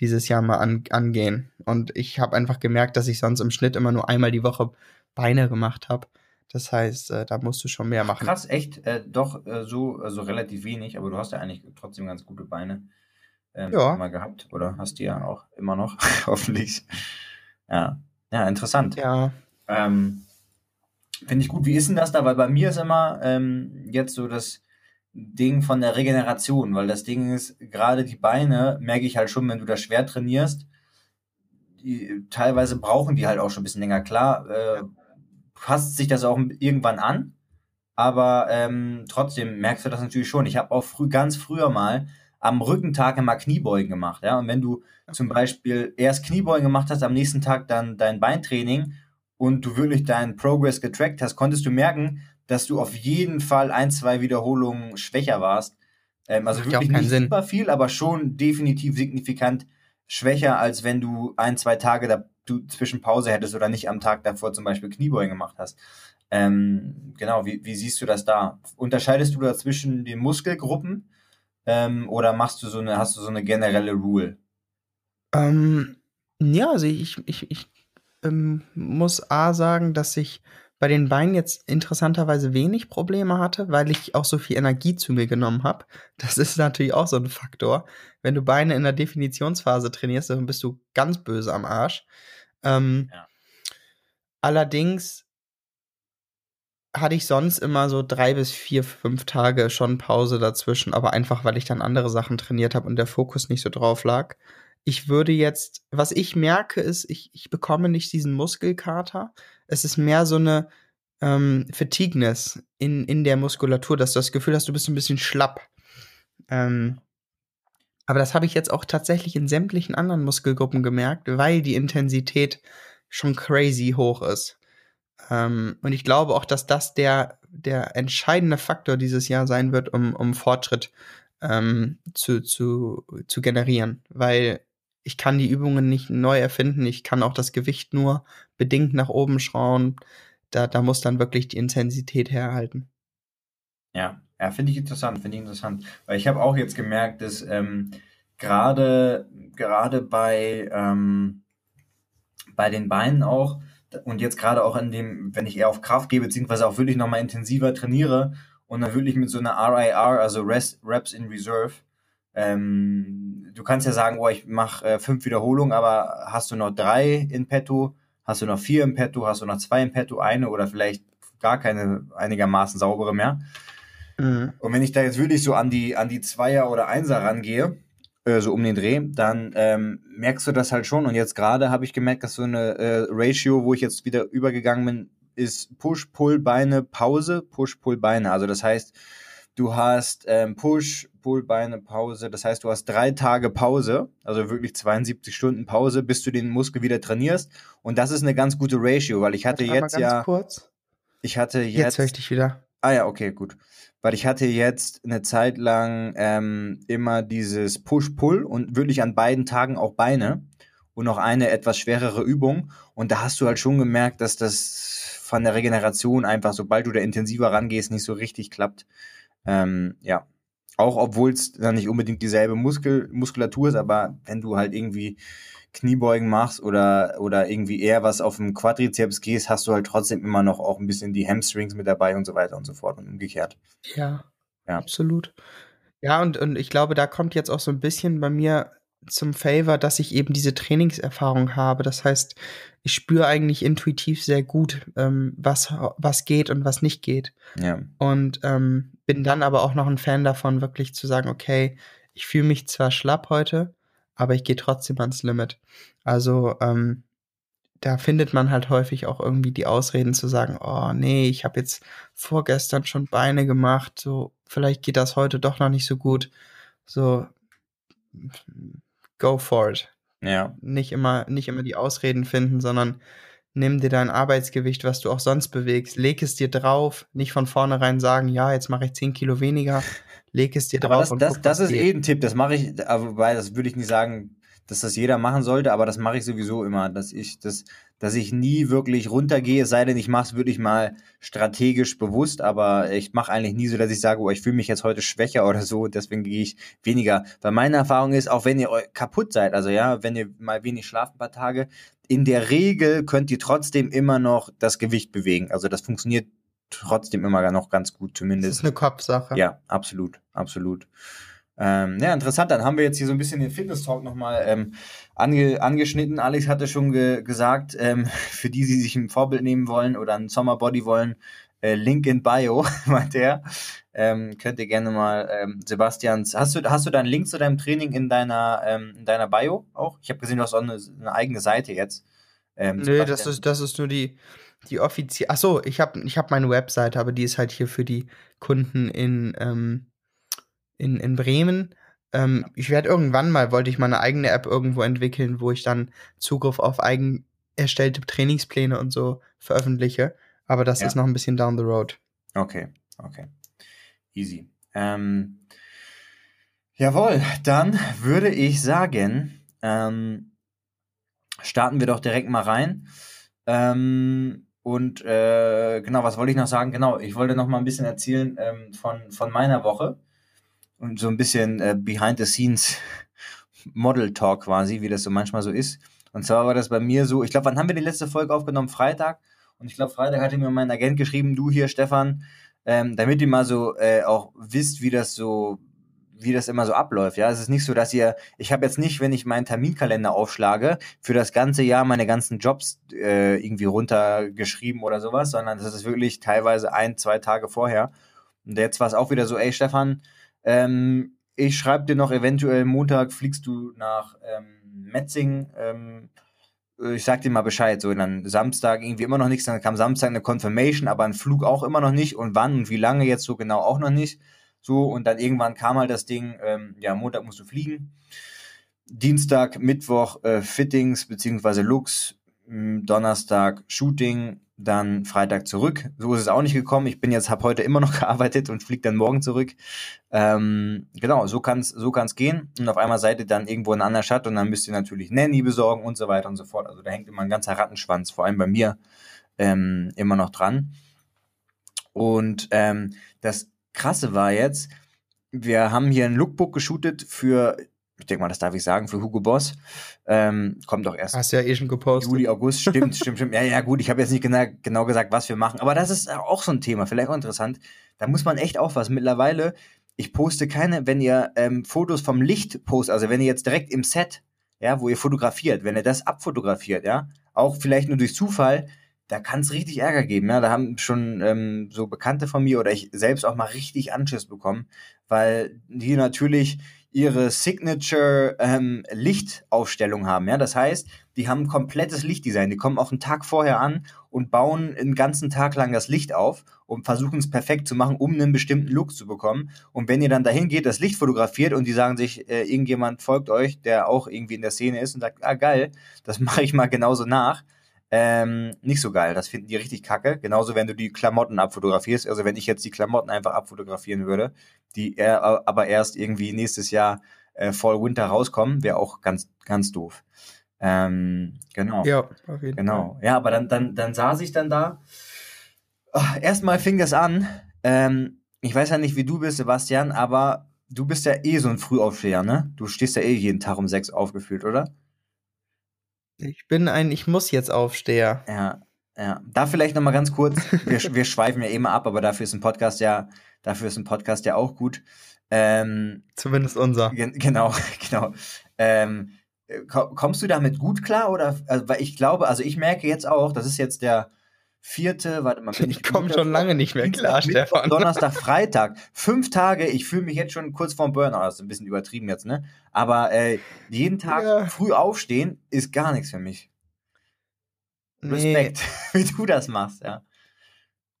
dieses Jahr mal an, angehen. Und ich habe einfach gemerkt, dass ich sonst im Schnitt immer nur einmal die Woche Beine gemacht habe. Das heißt, äh, da musst du schon mehr machen. Krass, echt, äh, doch äh, so also relativ wenig, aber du hast ja eigentlich trotzdem ganz gute Beine ähm, Ja. immer gehabt oder hast die ja auch immer noch, hoffentlich. Ja, ja, interessant. Ja, Ähm, Finde ich gut. Wie ist denn das da? Weil bei mir ist immer ähm, jetzt so das Ding von der Regeneration, weil das Ding ist, gerade die Beine merke ich halt schon, wenn du da schwer trainierst, die, teilweise brauchen die halt auch schon ein bisschen länger. Klar, äh, passt sich das auch irgendwann an, aber ähm, trotzdem merkst du das natürlich schon. Ich habe auch früh, ganz früher mal am Rückentag immer Kniebeugen gemacht, ja. Und wenn du zum Beispiel erst Kniebeugen gemacht hast, am nächsten Tag dann dein Beintraining und du wirklich deinen Progress getrackt hast, konntest du merken, dass du auf jeden Fall ein, zwei Wiederholungen schwächer warst. Ähm, also Macht wirklich nicht Sinn. super viel, aber schon definitiv signifikant schwächer, als wenn du ein, zwei Tage da, du zwischen Pause hättest oder nicht am Tag davor zum Beispiel Kniebeugen gemacht hast. Ähm, genau, wie, wie siehst du das da? Unterscheidest du da zwischen den Muskelgruppen ähm, oder machst du so eine, hast du so eine generelle Rule? Ähm, ja, also ich, ich, ich ähm, muss A sagen, dass ich bei den Beinen jetzt interessanterweise wenig Probleme hatte, weil ich auch so viel Energie zu mir genommen habe. Das ist natürlich auch so ein Faktor. Wenn du Beine in der Definitionsphase trainierst, dann bist du ganz böse am Arsch. Ähm, Ja. Allerdings hatte ich sonst immer so drei bis vier, fünf Tage schon Pause dazwischen, aber einfach, weil ich dann andere Sachen trainiert habe und der Fokus nicht so drauf lag. Ich würde jetzt, was ich merke, ist, ich, ich bekomme nicht diesen Muskelkater. Es ist mehr so eine ähm, Fatigueness in, in der Muskulatur, dass du das Gefühl hast, du bist ein bisschen schlapp. Ähm, aber das habe ich jetzt auch tatsächlich in sämtlichen anderen Muskelgruppen gemerkt, weil die Intensität schon crazy hoch ist. Ähm, und ich glaube auch, dass das der, der entscheidende Faktor dieses Jahr sein wird, um, um Fortschritt ähm, zu, zu, zu generieren. Weil ich kann die Übungen nicht neu erfinden, ich kann auch das Gewicht nur bedingt nach oben schrauben. Da, da muss dann wirklich die Intensität herhalten. Ja, ja, finde ich interessant, finde ich interessant. Weil ich habe auch jetzt gemerkt, dass ähm, gerade gerade bei ähm, bei den Beinen auch und jetzt gerade auch in dem, wenn ich eher auf Kraft gehe, beziehungsweise auch wirklich nochmal intensiver trainiere und dann wirklich mit so einer RIR, also Rest, Reps in Reserve, ähm, du kannst ja sagen, oh, ich mache äh, fünf Wiederholungen, aber hast du noch drei in petto, hast du noch vier im petto, hast du noch zwei in petto, eine oder vielleicht gar keine einigermaßen saubere mehr. Mhm. Und wenn ich da jetzt wirklich so an die, an die Zweier oder Einser rangehe, äh, so um den Dreh, dann ähm, merkst du das halt schon. Und jetzt gerade habe ich gemerkt, dass so eine äh, Ratio, wo ich jetzt wieder übergegangen bin, ist Push, Pull, Beine, Pause, Push, Pull, Beine. Also das heißt, du hast ähm, Push, Pull, Beine, Pause. Das heißt, du hast drei Tage Pause, also wirklich 72 Stunden Pause, bis du den Muskel wieder trainierst. Und das ist eine ganz gute Ratio, weil ich hatte Warte jetzt ganz ja, kurz. ich hatte Jetzt, jetzt höre ich dich wieder. Ah ja, okay, gut. Weil ich hatte jetzt eine Zeit lang ähm, immer dieses Push-Pull und wirklich an beiden Tagen auch Beine und noch eine etwas schwerere Übung. Und da hast du halt schon gemerkt, dass das von der Regeneration einfach, sobald du da intensiver rangehst, nicht so richtig klappt. Ähm, ja. Auch obwohl es dann nicht unbedingt dieselbe Muskel Muskulatur ist, aber wenn du halt irgendwie Kniebeugen machst oder, oder irgendwie eher was auf dem Quadrizeps gehst, hast du halt trotzdem immer noch auch ein bisschen die Hamstrings mit dabei und so weiter und so fort und umgekehrt. Ja, Ja. absolut. Ja, und, und ich glaube, da kommt jetzt auch so ein bisschen bei mir zum Favor, dass ich eben diese Trainingserfahrung habe. Das heißt, ich spüre eigentlich intuitiv sehr gut, ähm, was, was geht und was nicht geht. Ja. Und ähm, bin dann aber auch noch ein Fan davon, wirklich zu sagen, okay, ich fühle mich zwar schlapp heute, aber ich gehe trotzdem ans Limit. Also ähm, da findet man halt häufig auch irgendwie die Ausreden zu sagen, oh nee, ich habe jetzt vorgestern schon Beine gemacht, so vielleicht geht das heute doch noch nicht so gut. So go for it. Ja. Nicht immer, nicht immer die Ausreden finden, sondern nimm dir dein Arbeitsgewicht, was du auch sonst bewegst, leg es dir drauf, nicht von vornherein sagen, ja, jetzt mache ich 10 Kilo weniger, leg es dir Aber drauf das, und das, das was ist eh ein Tipp, das mache ich, aber wobei, das würde ich nicht sagen, dass das jeder machen sollte, aber das mache ich sowieso immer, dass ich das, dass ich nie wirklich runtergehe, es sei denn, ich mache es wirklich mal strategisch bewusst, aber ich mache eigentlich nie so, dass ich sage, oh, ich fühle mich jetzt heute schwächer oder so, deswegen gehe ich weniger. Weil meine Erfahrung ist, auch wenn ihr kaputt seid, also ja, wenn ihr mal wenig schlaft ein paar Tage, in der Regel könnt ihr trotzdem immer noch das Gewicht bewegen. Also das funktioniert trotzdem immer noch ganz gut, zumindest. Das ist eine Kopfsache. Ja, absolut, absolut. Ähm, ja, interessant. Dann haben wir jetzt hier so ein bisschen den Fitness-Talk nochmal ähm, ange angeschnitten. Alex hatte schon ge gesagt, ähm, für die, die sich ein Vorbild nehmen wollen oder ein Sommerbody wollen, äh, Link in Bio, meint er. Ähm, könnt ihr gerne mal ähm, Sebastians. Hast du, hast du deinen Link zu deinem Training in deiner, ähm, in deiner Bio auch? Ich habe gesehen, du hast auch eine, eine eigene Seite jetzt. Ähm, Nö, das ist, das ist nur die, die offizielle. Achso, ich habe ich hab meine Webseite, aber die ist halt hier für die Kunden in, ähm, in, in Bremen. Ähm, ich werde irgendwann mal, wollte ich mal eine eigene App irgendwo entwickeln, wo ich dann Zugriff auf eigen erstellte Trainingspläne und so veröffentliche. Aber das ja. ist noch ein bisschen down the road. Okay, okay. Easy. Ähm, jawohl, dann würde ich sagen, ähm, starten wir doch direkt mal rein. Ähm, und äh, genau, was wollte ich noch sagen? Genau, ich wollte noch mal ein bisschen erzählen ähm, von, von meiner Woche und so ein bisschen äh, behind the scenes Model Talk quasi, wie das so manchmal so ist. Und zwar war das bei mir so, ich glaube, wann haben wir die letzte Folge aufgenommen? Freitag. Und ich glaube, Freitag hatte mir mein Agent geschrieben, du hier, Stefan, ähm, damit ihr mal so äh, auch wisst, wie das so, wie das immer so abläuft. Ja, es ist nicht so, dass ihr, ich habe jetzt nicht, wenn ich meinen Terminkalender aufschlage, für das ganze Jahr meine ganzen Jobs äh, irgendwie runtergeschrieben oder sowas, sondern das ist wirklich teilweise ein, zwei Tage vorher. Und jetzt war es auch wieder so, ey Stefan, ähm, ich schreibe dir noch eventuell Montag fliegst du nach ähm, Metzing. Ähm, ich sag dir mal Bescheid. So, dann Samstag irgendwie immer noch nichts. Dann kam Samstag eine Confirmation, aber ein Flug auch immer noch nicht. Und wann und wie lange jetzt so genau auch noch nicht. So, und dann irgendwann kam halt das Ding, ähm, ja, Montag musst du fliegen. Dienstag, Mittwoch äh, Fittings beziehungsweise Looks, Donnerstag Shooting, dann Freitag zurück. So ist es auch nicht gekommen. Ich bin jetzt, habe heute immer noch gearbeitet und fliege dann morgen zurück. Ähm, genau, so kann es so kann's gehen. Und auf einmal seid ihr dann irgendwo in einer anderen Stadt und dann müsst ihr natürlich Nanny besorgen und so weiter und so fort. Also da hängt immer ein ganzer Rattenschwanz, vor allem bei mir, ähm, immer noch dran. Und ähm, das Krasse war jetzt, wir haben hier ein Lookbook geshootet für ich denke mal, das darf ich sagen, für Hugo Boss. Ähm, kommt doch erst. Hast ja eh schon gepostet. Juli, August, stimmt, stimmt, stimmt. Ja, ja, gut, ich habe jetzt nicht genau, genau gesagt, was wir machen, aber das ist auch so ein Thema, vielleicht auch interessant. Da muss man echt aufpassen. Mittlerweile, ich poste keine, wenn ihr ähm, Fotos vom Licht postet, also wenn ihr jetzt direkt im Set, ja, wo ihr fotografiert, wenn ihr das abfotografiert, ja, auch vielleicht nur durch Zufall, da kann es richtig Ärger geben. Ja, da haben schon ähm, so Bekannte von mir oder ich selbst auch mal richtig Anschiss bekommen, weil die natürlich ihre Signature ähm, Lichtaufstellung haben. Ja, das heißt, die haben ein komplettes Lichtdesign. Die kommen auch einen Tag vorher an und bauen einen ganzen Tag lang das Licht auf und versuchen es perfekt zu machen, um einen bestimmten Look zu bekommen. Und wenn ihr dann dahin geht, das Licht fotografiert und die sagen sich, äh, irgendjemand folgt euch, der auch irgendwie in der Szene ist und sagt, ah geil, das mache ich mal genauso nach ähm, nicht so geil. Das finden die richtig kacke. Genauso, wenn du die Klamotten abfotografierst. Also, wenn ich jetzt die Klamotten einfach abfotografieren würde, die er, aber erst irgendwie nächstes Jahr äh, Fall Winter rauskommen, wäre auch ganz, ganz doof. Ähm, genau. Ja, auf jeden genau. Fall. Ja, aber dann, dann, dann saß ich dann da. Oh, erstmal fing das an. Ähm, ich weiß ja nicht, wie du bist, Sebastian, aber du bist ja eh so ein Frühaufsteher, ne? Du stehst ja eh jeden Tag um sechs aufgefühlt, oder? Ich bin ein Ich muss jetzt Aufsteher. Ja, ja. Da vielleicht nochmal ganz kurz, wir, wir schweifen ja immer ab, aber dafür ist ein Podcast ja, dafür ist ein Podcast ja auch gut. Ähm, Zumindest unser. Genau, genau. Ähm, kommst du damit gut klar oder, also, weil ich glaube, also ich merke jetzt auch, das ist jetzt der, vierte, warte mal, bin ich. Ich komme schon lange nicht mehr klar, Stefan. Donnerstag, Freitag. Fünf Tage, ich fühle mich jetzt schon kurz vorm Burnout. Das ist ein bisschen übertrieben jetzt, ne? Aber äh, jeden Tag ja. früh aufstehen ist gar nichts für mich. Respekt, nee. wie du das machst, ja.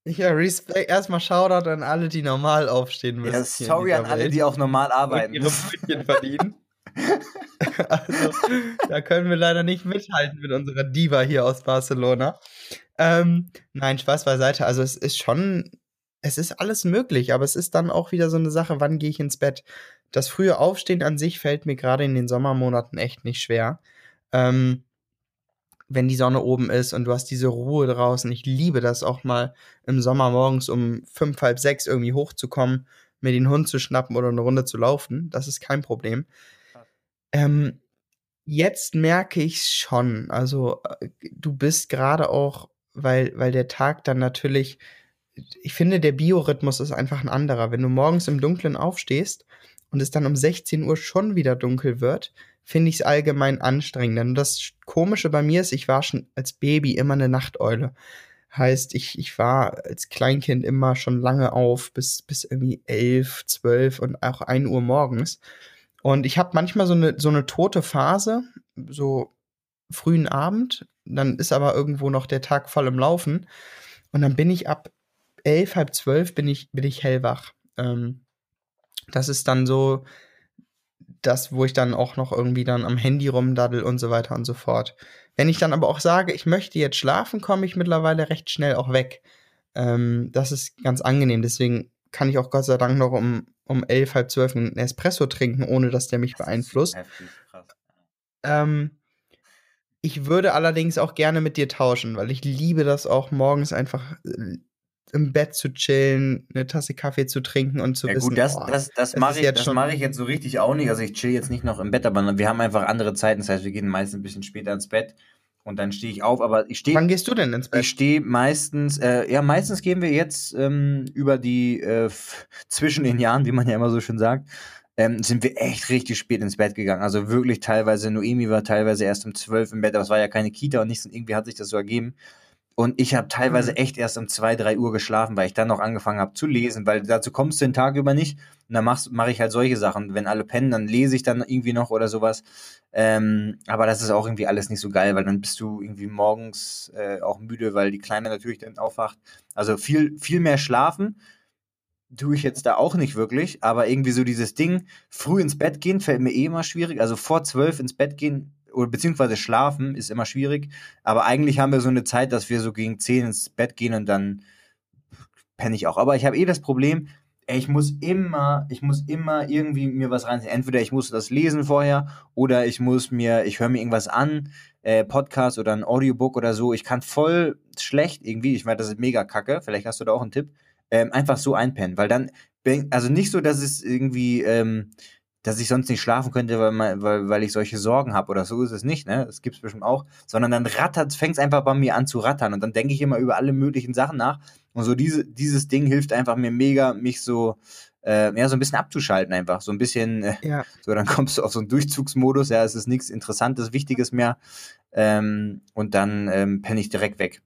Ja, Respekt. Erstmal Shoutout an alle, die normal aufstehen müssen. Ja, sorry an alle, die auch normal arbeiten. Und ihre Brötchen verdienen. also, da können wir leider nicht mithalten mit unserer Diva hier aus Barcelona. Ähm, nein, Spaß beiseite. Also es ist schon, es ist alles möglich, aber es ist dann auch wieder so eine Sache, wann gehe ich ins Bett? das frühe Aufstehen an sich fällt mir gerade in den Sommermonaten echt nicht schwer. Ähm, wenn die Sonne oben ist und du hast diese Ruhe draußen. Ich liebe das auch mal im Sommer morgens um fünf, halb sechs irgendwie hochzukommen, mir den Hund zu schnappen oder eine Runde zu laufen. Das ist kein Problem. Ähm, jetzt merke ich schon. Also äh, du bist gerade auch, weil, weil der Tag dann natürlich, ich finde, der Biorhythmus ist einfach ein anderer. Wenn du morgens im Dunkeln aufstehst und es dann um 16 Uhr schon wieder dunkel wird, finde ich es allgemein anstrengend. Und das Komische bei mir ist, ich war schon als Baby immer eine Nachteule. Heißt, ich, ich war als Kleinkind immer schon lange auf, bis, bis irgendwie elf, zwölf und auch ein Uhr morgens. Und ich habe manchmal so eine, so eine tote Phase, so frühen Abend. Dann ist aber irgendwo noch der Tag voll im Laufen. Und dann bin ich ab elf, halb zwölf bin ich, bin ich hellwach. Ähm, das ist dann so das, wo ich dann auch noch irgendwie dann am Handy rumdaddel und so weiter und so fort. Wenn ich dann aber auch sage, ich möchte jetzt schlafen, komme ich mittlerweile recht schnell auch weg. Ähm, das ist ganz angenehm. Deswegen kann ich auch Gott sei Dank noch um, um elf, halb zwölf einen Espresso trinken, ohne dass der mich das beeinflusst. Ähm, ich würde allerdings auch gerne mit dir tauschen, weil ich liebe das auch morgens einfach äh, im Bett zu chillen, eine Tasse Kaffee zu trinken und zu ja, wissen, gut, das, oh, das, das, das mache ich, das mach ich jetzt so richtig auch nicht. Also ich chill jetzt nicht noch im Bett, aber wir haben einfach andere Zeiten. Das heißt, wir gehen meistens ein bisschen später ins Bett und dann stehe ich auf. Aber ich stehe. Wann gehst du denn ins Bett? Ich stehe meistens, äh, ja, meistens gehen wir jetzt ähm, über die äh, zwischen den Jahren, wie man ja immer so schön sagt. Ähm, sind wir echt richtig spät ins Bett gegangen. Also wirklich teilweise, Noemi war teilweise erst um zwölf im Bett, aber es war ja keine Kita und nichts und irgendwie hat sich das so ergeben. Und ich habe teilweise mhm. echt erst um zwei, drei Uhr geschlafen, weil ich dann noch angefangen habe zu lesen, weil dazu kommst du den Tag über nicht. Und dann mache mach ich halt solche Sachen. Wenn alle pennen, dann lese ich dann irgendwie noch oder sowas. Ähm, aber das ist auch irgendwie alles nicht so geil, weil dann bist du irgendwie morgens äh, auch müde, weil die Kleine natürlich dann aufwacht. Also viel, viel mehr schlafen tue ich jetzt da auch nicht wirklich, aber irgendwie so dieses Ding, früh ins Bett gehen, fällt mir eh immer schwierig. Also vor zwölf ins Bett gehen oder beziehungsweise schlafen ist immer schwierig. Aber eigentlich haben wir so eine Zeit, dass wir so gegen 10 ins Bett gehen und dann penne ich auch. Aber ich habe eh das Problem, ich muss immer, ich muss immer irgendwie mir was reinziehen. Entweder ich muss das lesen vorher oder ich muss mir, ich höre mir irgendwas an, äh, Podcast oder ein Audiobook oder so. Ich kann voll schlecht irgendwie, ich meine, das ist mega kacke, vielleicht hast du da auch einen Tipp, ähm, einfach so einpennen, weil dann, also nicht so, dass es irgendwie, ähm, dass ich sonst nicht schlafen könnte, weil, man, weil, weil ich solche Sorgen habe oder so ist es nicht, ne? Das gibt es bestimmt auch. Sondern dann rattert, fängt es einfach bei mir an zu rattern und dann denke ich immer über alle möglichen Sachen nach. Und so diese, dieses Ding hilft einfach mir mega, mich so, äh, ja, so ein bisschen abzuschalten einfach. So ein bisschen, äh, ja. so dann kommst du auf so einen Durchzugsmodus, ja, es ist nichts Interessantes, Wichtiges mehr. Ähm, und dann ähm, penne ich direkt weg.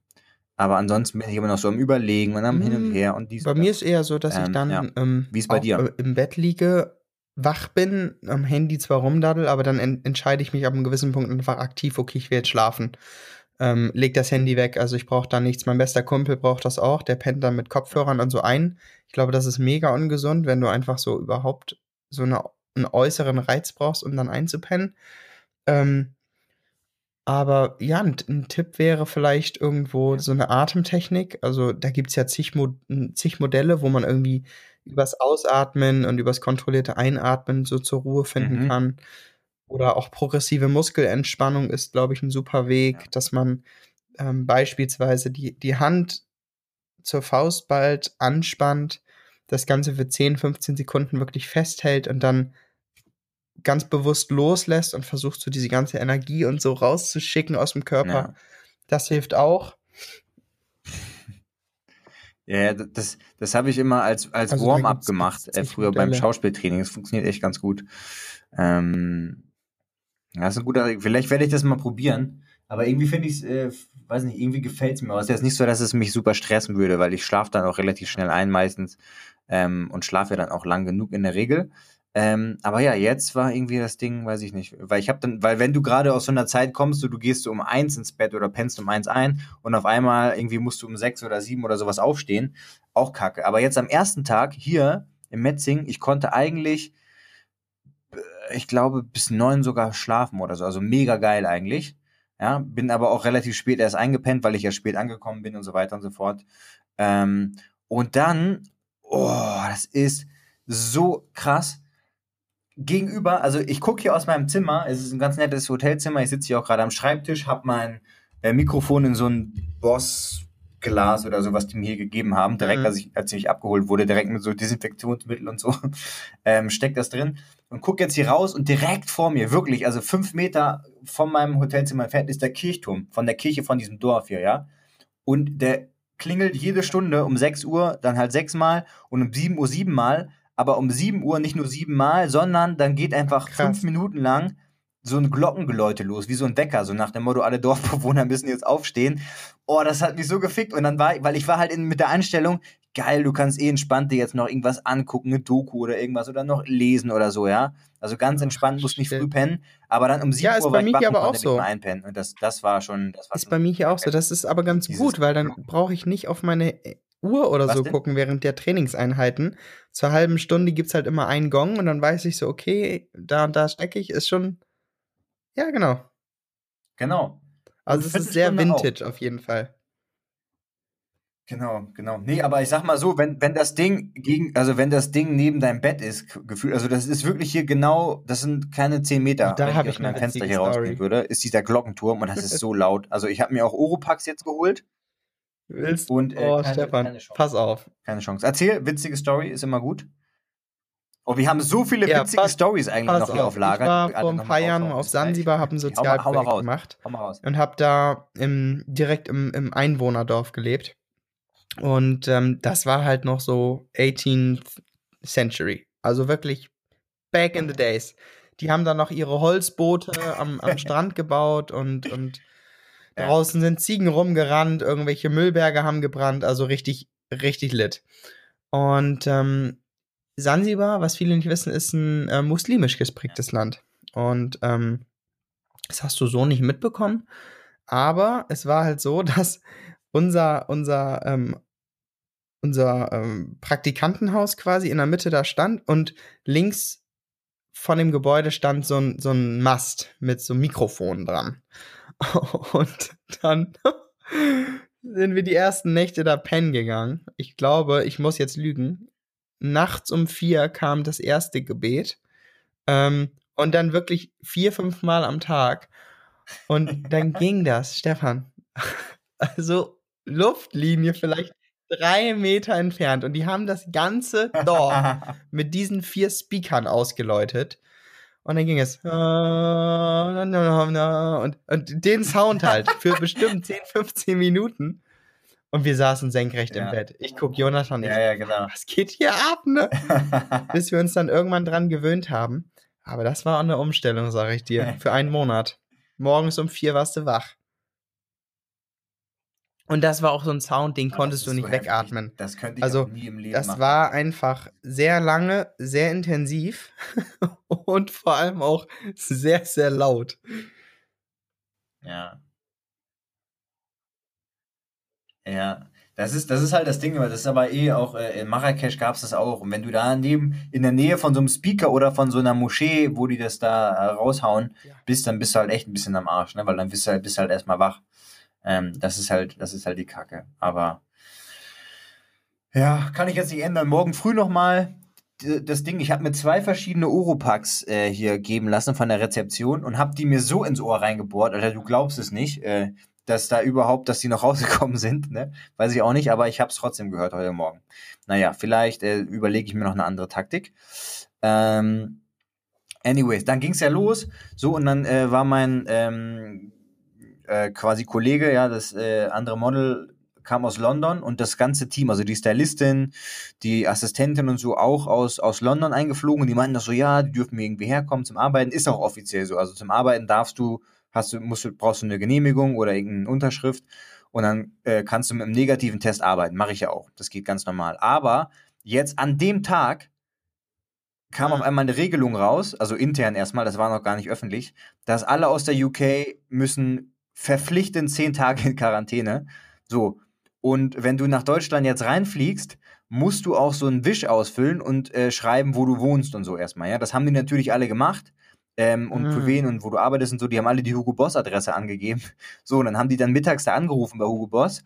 Aber ansonsten bin ich immer noch so am Überlegen und am Hin und hm, Her und dies. Bei mir ist eher so, dass ich ähm, dann ja. ähm, Wie ist bei dir? Äh, im Bett liege wach bin, am Handy zwar rumdaddel, aber dann en entscheide ich mich ab einem gewissen Punkt einfach aktiv, okay, ich will jetzt schlafen. Ähm, leg das Handy weg, also ich brauche da nichts. Mein bester Kumpel braucht das auch, der pennt dann mit Kopfhörern und so ein. Ich glaube, das ist mega ungesund, wenn du einfach so überhaupt so eine, einen äußeren Reiz brauchst, um dann einzupennen. Ähm, aber ja, ein, ein, Tipp wäre vielleicht irgendwo so eine Atemtechnik. Also da gibt es ja zig, Mo zig Modelle, wo man irgendwie übers Ausatmen und übers kontrollierte Einatmen so zur Ruhe finden mhm. kann. Oder auch progressive Muskelentspannung ist, glaube ich, ein super Weg, ja. dass man ähm, beispielsweise die, die Hand zur Faust bald anspannt, das Ganze für 10, 15 Sekunden wirklich festhält und dann ganz bewusst loslässt und versucht so diese ganze Energie und so rauszuschicken aus dem Körper. Ja. Das hilft auch. Ja, das, das habe ich immer als, als also Warm-up gemacht, äh, früher Modelle. beim Schauspieltraining. Das funktioniert echt ganz gut. Ähm, das ist ein guter, vielleicht werde ich das mal probieren. Aber irgendwie finde ich es, äh, weiß nicht, irgendwie gefällt es mir. Aber es ist jetzt nicht so, dass es mich super stressen würde, weil ich schlafe dann auch relativ schnell ein meistens ähm, und schlafe dann auch lang genug in der Regel. Ähm, aber ja, jetzt war irgendwie das Ding, weiß ich nicht, weil ich habe dann, weil wenn du gerade aus so einer Zeit kommst, du, du gehst so um eins ins Bett oder pennst um eins ein und auf einmal irgendwie musst du um sechs oder sieben oder sowas aufstehen, auch kacke. Aber jetzt am ersten Tag hier im Metzing, ich konnte eigentlich, äh, ich glaube, bis neun sogar schlafen oder so, also mega geil eigentlich. Ja, bin aber auch relativ spät erst eingepennt, weil ich ja spät angekommen bin und so weiter und so fort. Ähm, und dann, oh, das ist so krass gegenüber, also ich gucke hier aus meinem Zimmer, es ist ein ganz nettes Hotelzimmer, ich sitze hier auch gerade am Schreibtisch, habe mein äh, Mikrofon in so ein Boss-Glas oder so, was die mir hier gegeben haben, direkt Mhm. als, ich, als ich abgeholt wurde, direkt mit so Desinfektionsmittel und so, ähm, steckt das drin und guck jetzt hier raus und direkt vor mir, wirklich, also fünf Meter von meinem Hotelzimmer entfernt ist der Kirchturm, von der Kirche von diesem Dorf hier, ja. Und der klingelt jede Stunde um 6 Uhr, dann halt sechsmal und um 7 Uhr siebenmal, aber um 7 Uhr nicht nur siebenmal, sondern dann geht einfach Krass. fünf Minuten lang so ein Glockengeläute los, wie so ein Wecker, so nach dem Motto, alle Dorfbewohner müssen jetzt aufstehen. Oh, das hat mich so gefickt. Und dann war, weil ich war halt in, mit der Einstellung, geil, du kannst eh entspannt dir jetzt noch irgendwas angucken, eine Doku oder irgendwas oder noch lesen oder so, ja. Also ganz entspannt, musst nicht früh pennen, aber dann um 7 Ja, ist Uhr bei mir hier aber auch so. einpennen. Und das, das war schon, das war Ist bei mir hier auch so. Das ist aber ganz Dieses- gut, weil dann brauche ich nicht auf meine Uhr oder Was so denn? gucken während der Trainingseinheiten. Zur halben Stunde gibt es halt immer einen Gong und dann weiß ich so, okay, da und da stecke ich, ist schon. Ja, genau. Genau. Also es ist sehr Viertelstunde auch. vintage auf jeden Fall. Genau, genau. Nee, aber ich sag mal so, wenn, wenn das Ding gegen, also wenn das Ding neben deinem Bett ist, gefühlt, also das ist wirklich hier genau, das sind keine 10 Meter, Da wenn ich aus meinem eine Fenster hier rausgehen würde, ist dieser Glockenturm und das ist so laut. Also ich habe mir auch Oropax jetzt geholt. Willst Und, äh, Oh, keine- Stefan, keine pass auf. Keine Chance. Erzähl, witzige Story, ist immer gut. Oh, wir haben so viele Ja, witzige Stories eigentlich noch hier auf Ich Lager. war wir alle vor ein paar Jahren auf. Sansibar, habe ein Hau hau Sozialprojekt gemacht. Hau mal raus. und habe da im, direkt im, im Einwohnerdorf gelebt. Und ähm, das war halt noch so 18th Century. Also wirklich back in the days. Die haben da noch ihre Holzboote am, am Strand gebaut und, und. Draußen sind Ziegen rumgerannt, irgendwelche Müllberge haben gebrannt, also richtig, richtig lit. Und ähm, Sansibar, was viele nicht wissen, ist ein äh, muslimisch gesprägtes Land. Und ähm, das hast du so nicht mitbekommen. Aber es war halt so, dass unser, unser, ähm, unser ähm, Praktikantenhaus quasi in der Mitte da stand und links von dem Gebäude stand so ein, so ein Mast mit so einem Mikrofon dran. Und dann sind wir die ersten Nächte da pennen gegangen. Ich glaube, ich muss jetzt lügen. Nachts um vier kam das erste Gebet. Ähm, und dann wirklich vier, fünf Mal am Tag. Und dann ging das, Stefan. Also Luftlinie vielleicht drei Meter entfernt. Und die haben das ganze Dorf mit diesen vier Speakern ausgeläutet. Und dann ging es. Und, und den Sound halt für bestimmt 10, 15 Minuten. Und wir saßen senkrecht Ja. im Bett. Ich guck Jonathan, ich, ja, ja, genau. was geht hier ab, ne? Bis wir uns dann irgendwann dran gewöhnt haben. Aber das war eine Umstellung, sage ich dir, für einen Monat. Morgens um vier warst du wach. Und das war auch so ein Sound, den konntest du nicht so heftig. wegatmen. Das könnte ich Also, auch nie im Leben Das machen. war einfach sehr lange, sehr intensiv und vor allem auch sehr, sehr laut. Ja. Ja. Das ist, das ist halt das Ding, das ist aber eh auch, äh, in Marrakesch gab es das auch. Und wenn du da neben, in der Nähe von so einem Speaker oder von so einer Moschee, wo die das da äh, raushauen, Ja. bist, dann bist du halt echt ein bisschen am Arsch, ne? Weil dann bist du halt, bist du halt erstmal wach. Ähm, das ist halt, das ist halt die Kacke. Aber ja, kann ich jetzt nicht ändern. Morgen früh nochmal das Ding, ich habe mir zwei verschiedene Oropax äh, hier geben lassen von der Rezeption und habe die mir so ins Ohr reingebohrt, Alter, du glaubst es nicht, äh, dass da überhaupt, dass die noch rausgekommen sind, ne? Weiß ich auch nicht, aber ich habe es trotzdem gehört heute Morgen. Naja, vielleicht äh, überlege ich mir noch eine andere Taktik. Ähm, anyways, dann ging's ja los, so und dann äh, war mein ähm, äh, quasi Kollege, ja, das äh, andere Model kam aus London und das ganze Team, also die Stylistin, die Assistentin und so auch aus, aus London eingeflogen und die meinten das so, ja, die dürfen mir irgendwie herkommen zum Arbeiten, ist auch offiziell so. Also zum Arbeiten darfst du, hast du, musst brauchst du eine Genehmigung oder irgendeine Unterschrift und dann äh, kannst du mit einem negativen Test arbeiten. Mache ich ja auch. Das geht ganz normal. Aber jetzt an dem Tag kam Ah. auf einmal eine Regelung raus, also intern erstmal, das war noch gar nicht öffentlich, dass alle aus der UK müssen verpflichtend zehn Tage in Quarantäne. So. Und wenn du nach Deutschland jetzt reinfliegst, musst du auch so einen Wisch ausfüllen und äh, schreiben, wo du wohnst und so erstmal. Ja, das haben die natürlich alle gemacht. Ähm, und für Mhm. wen und wo du arbeitest und so, die haben alle die Hugo Boss Adresse angegeben. So, und dann haben die dann mittags da angerufen bei Hugo Boss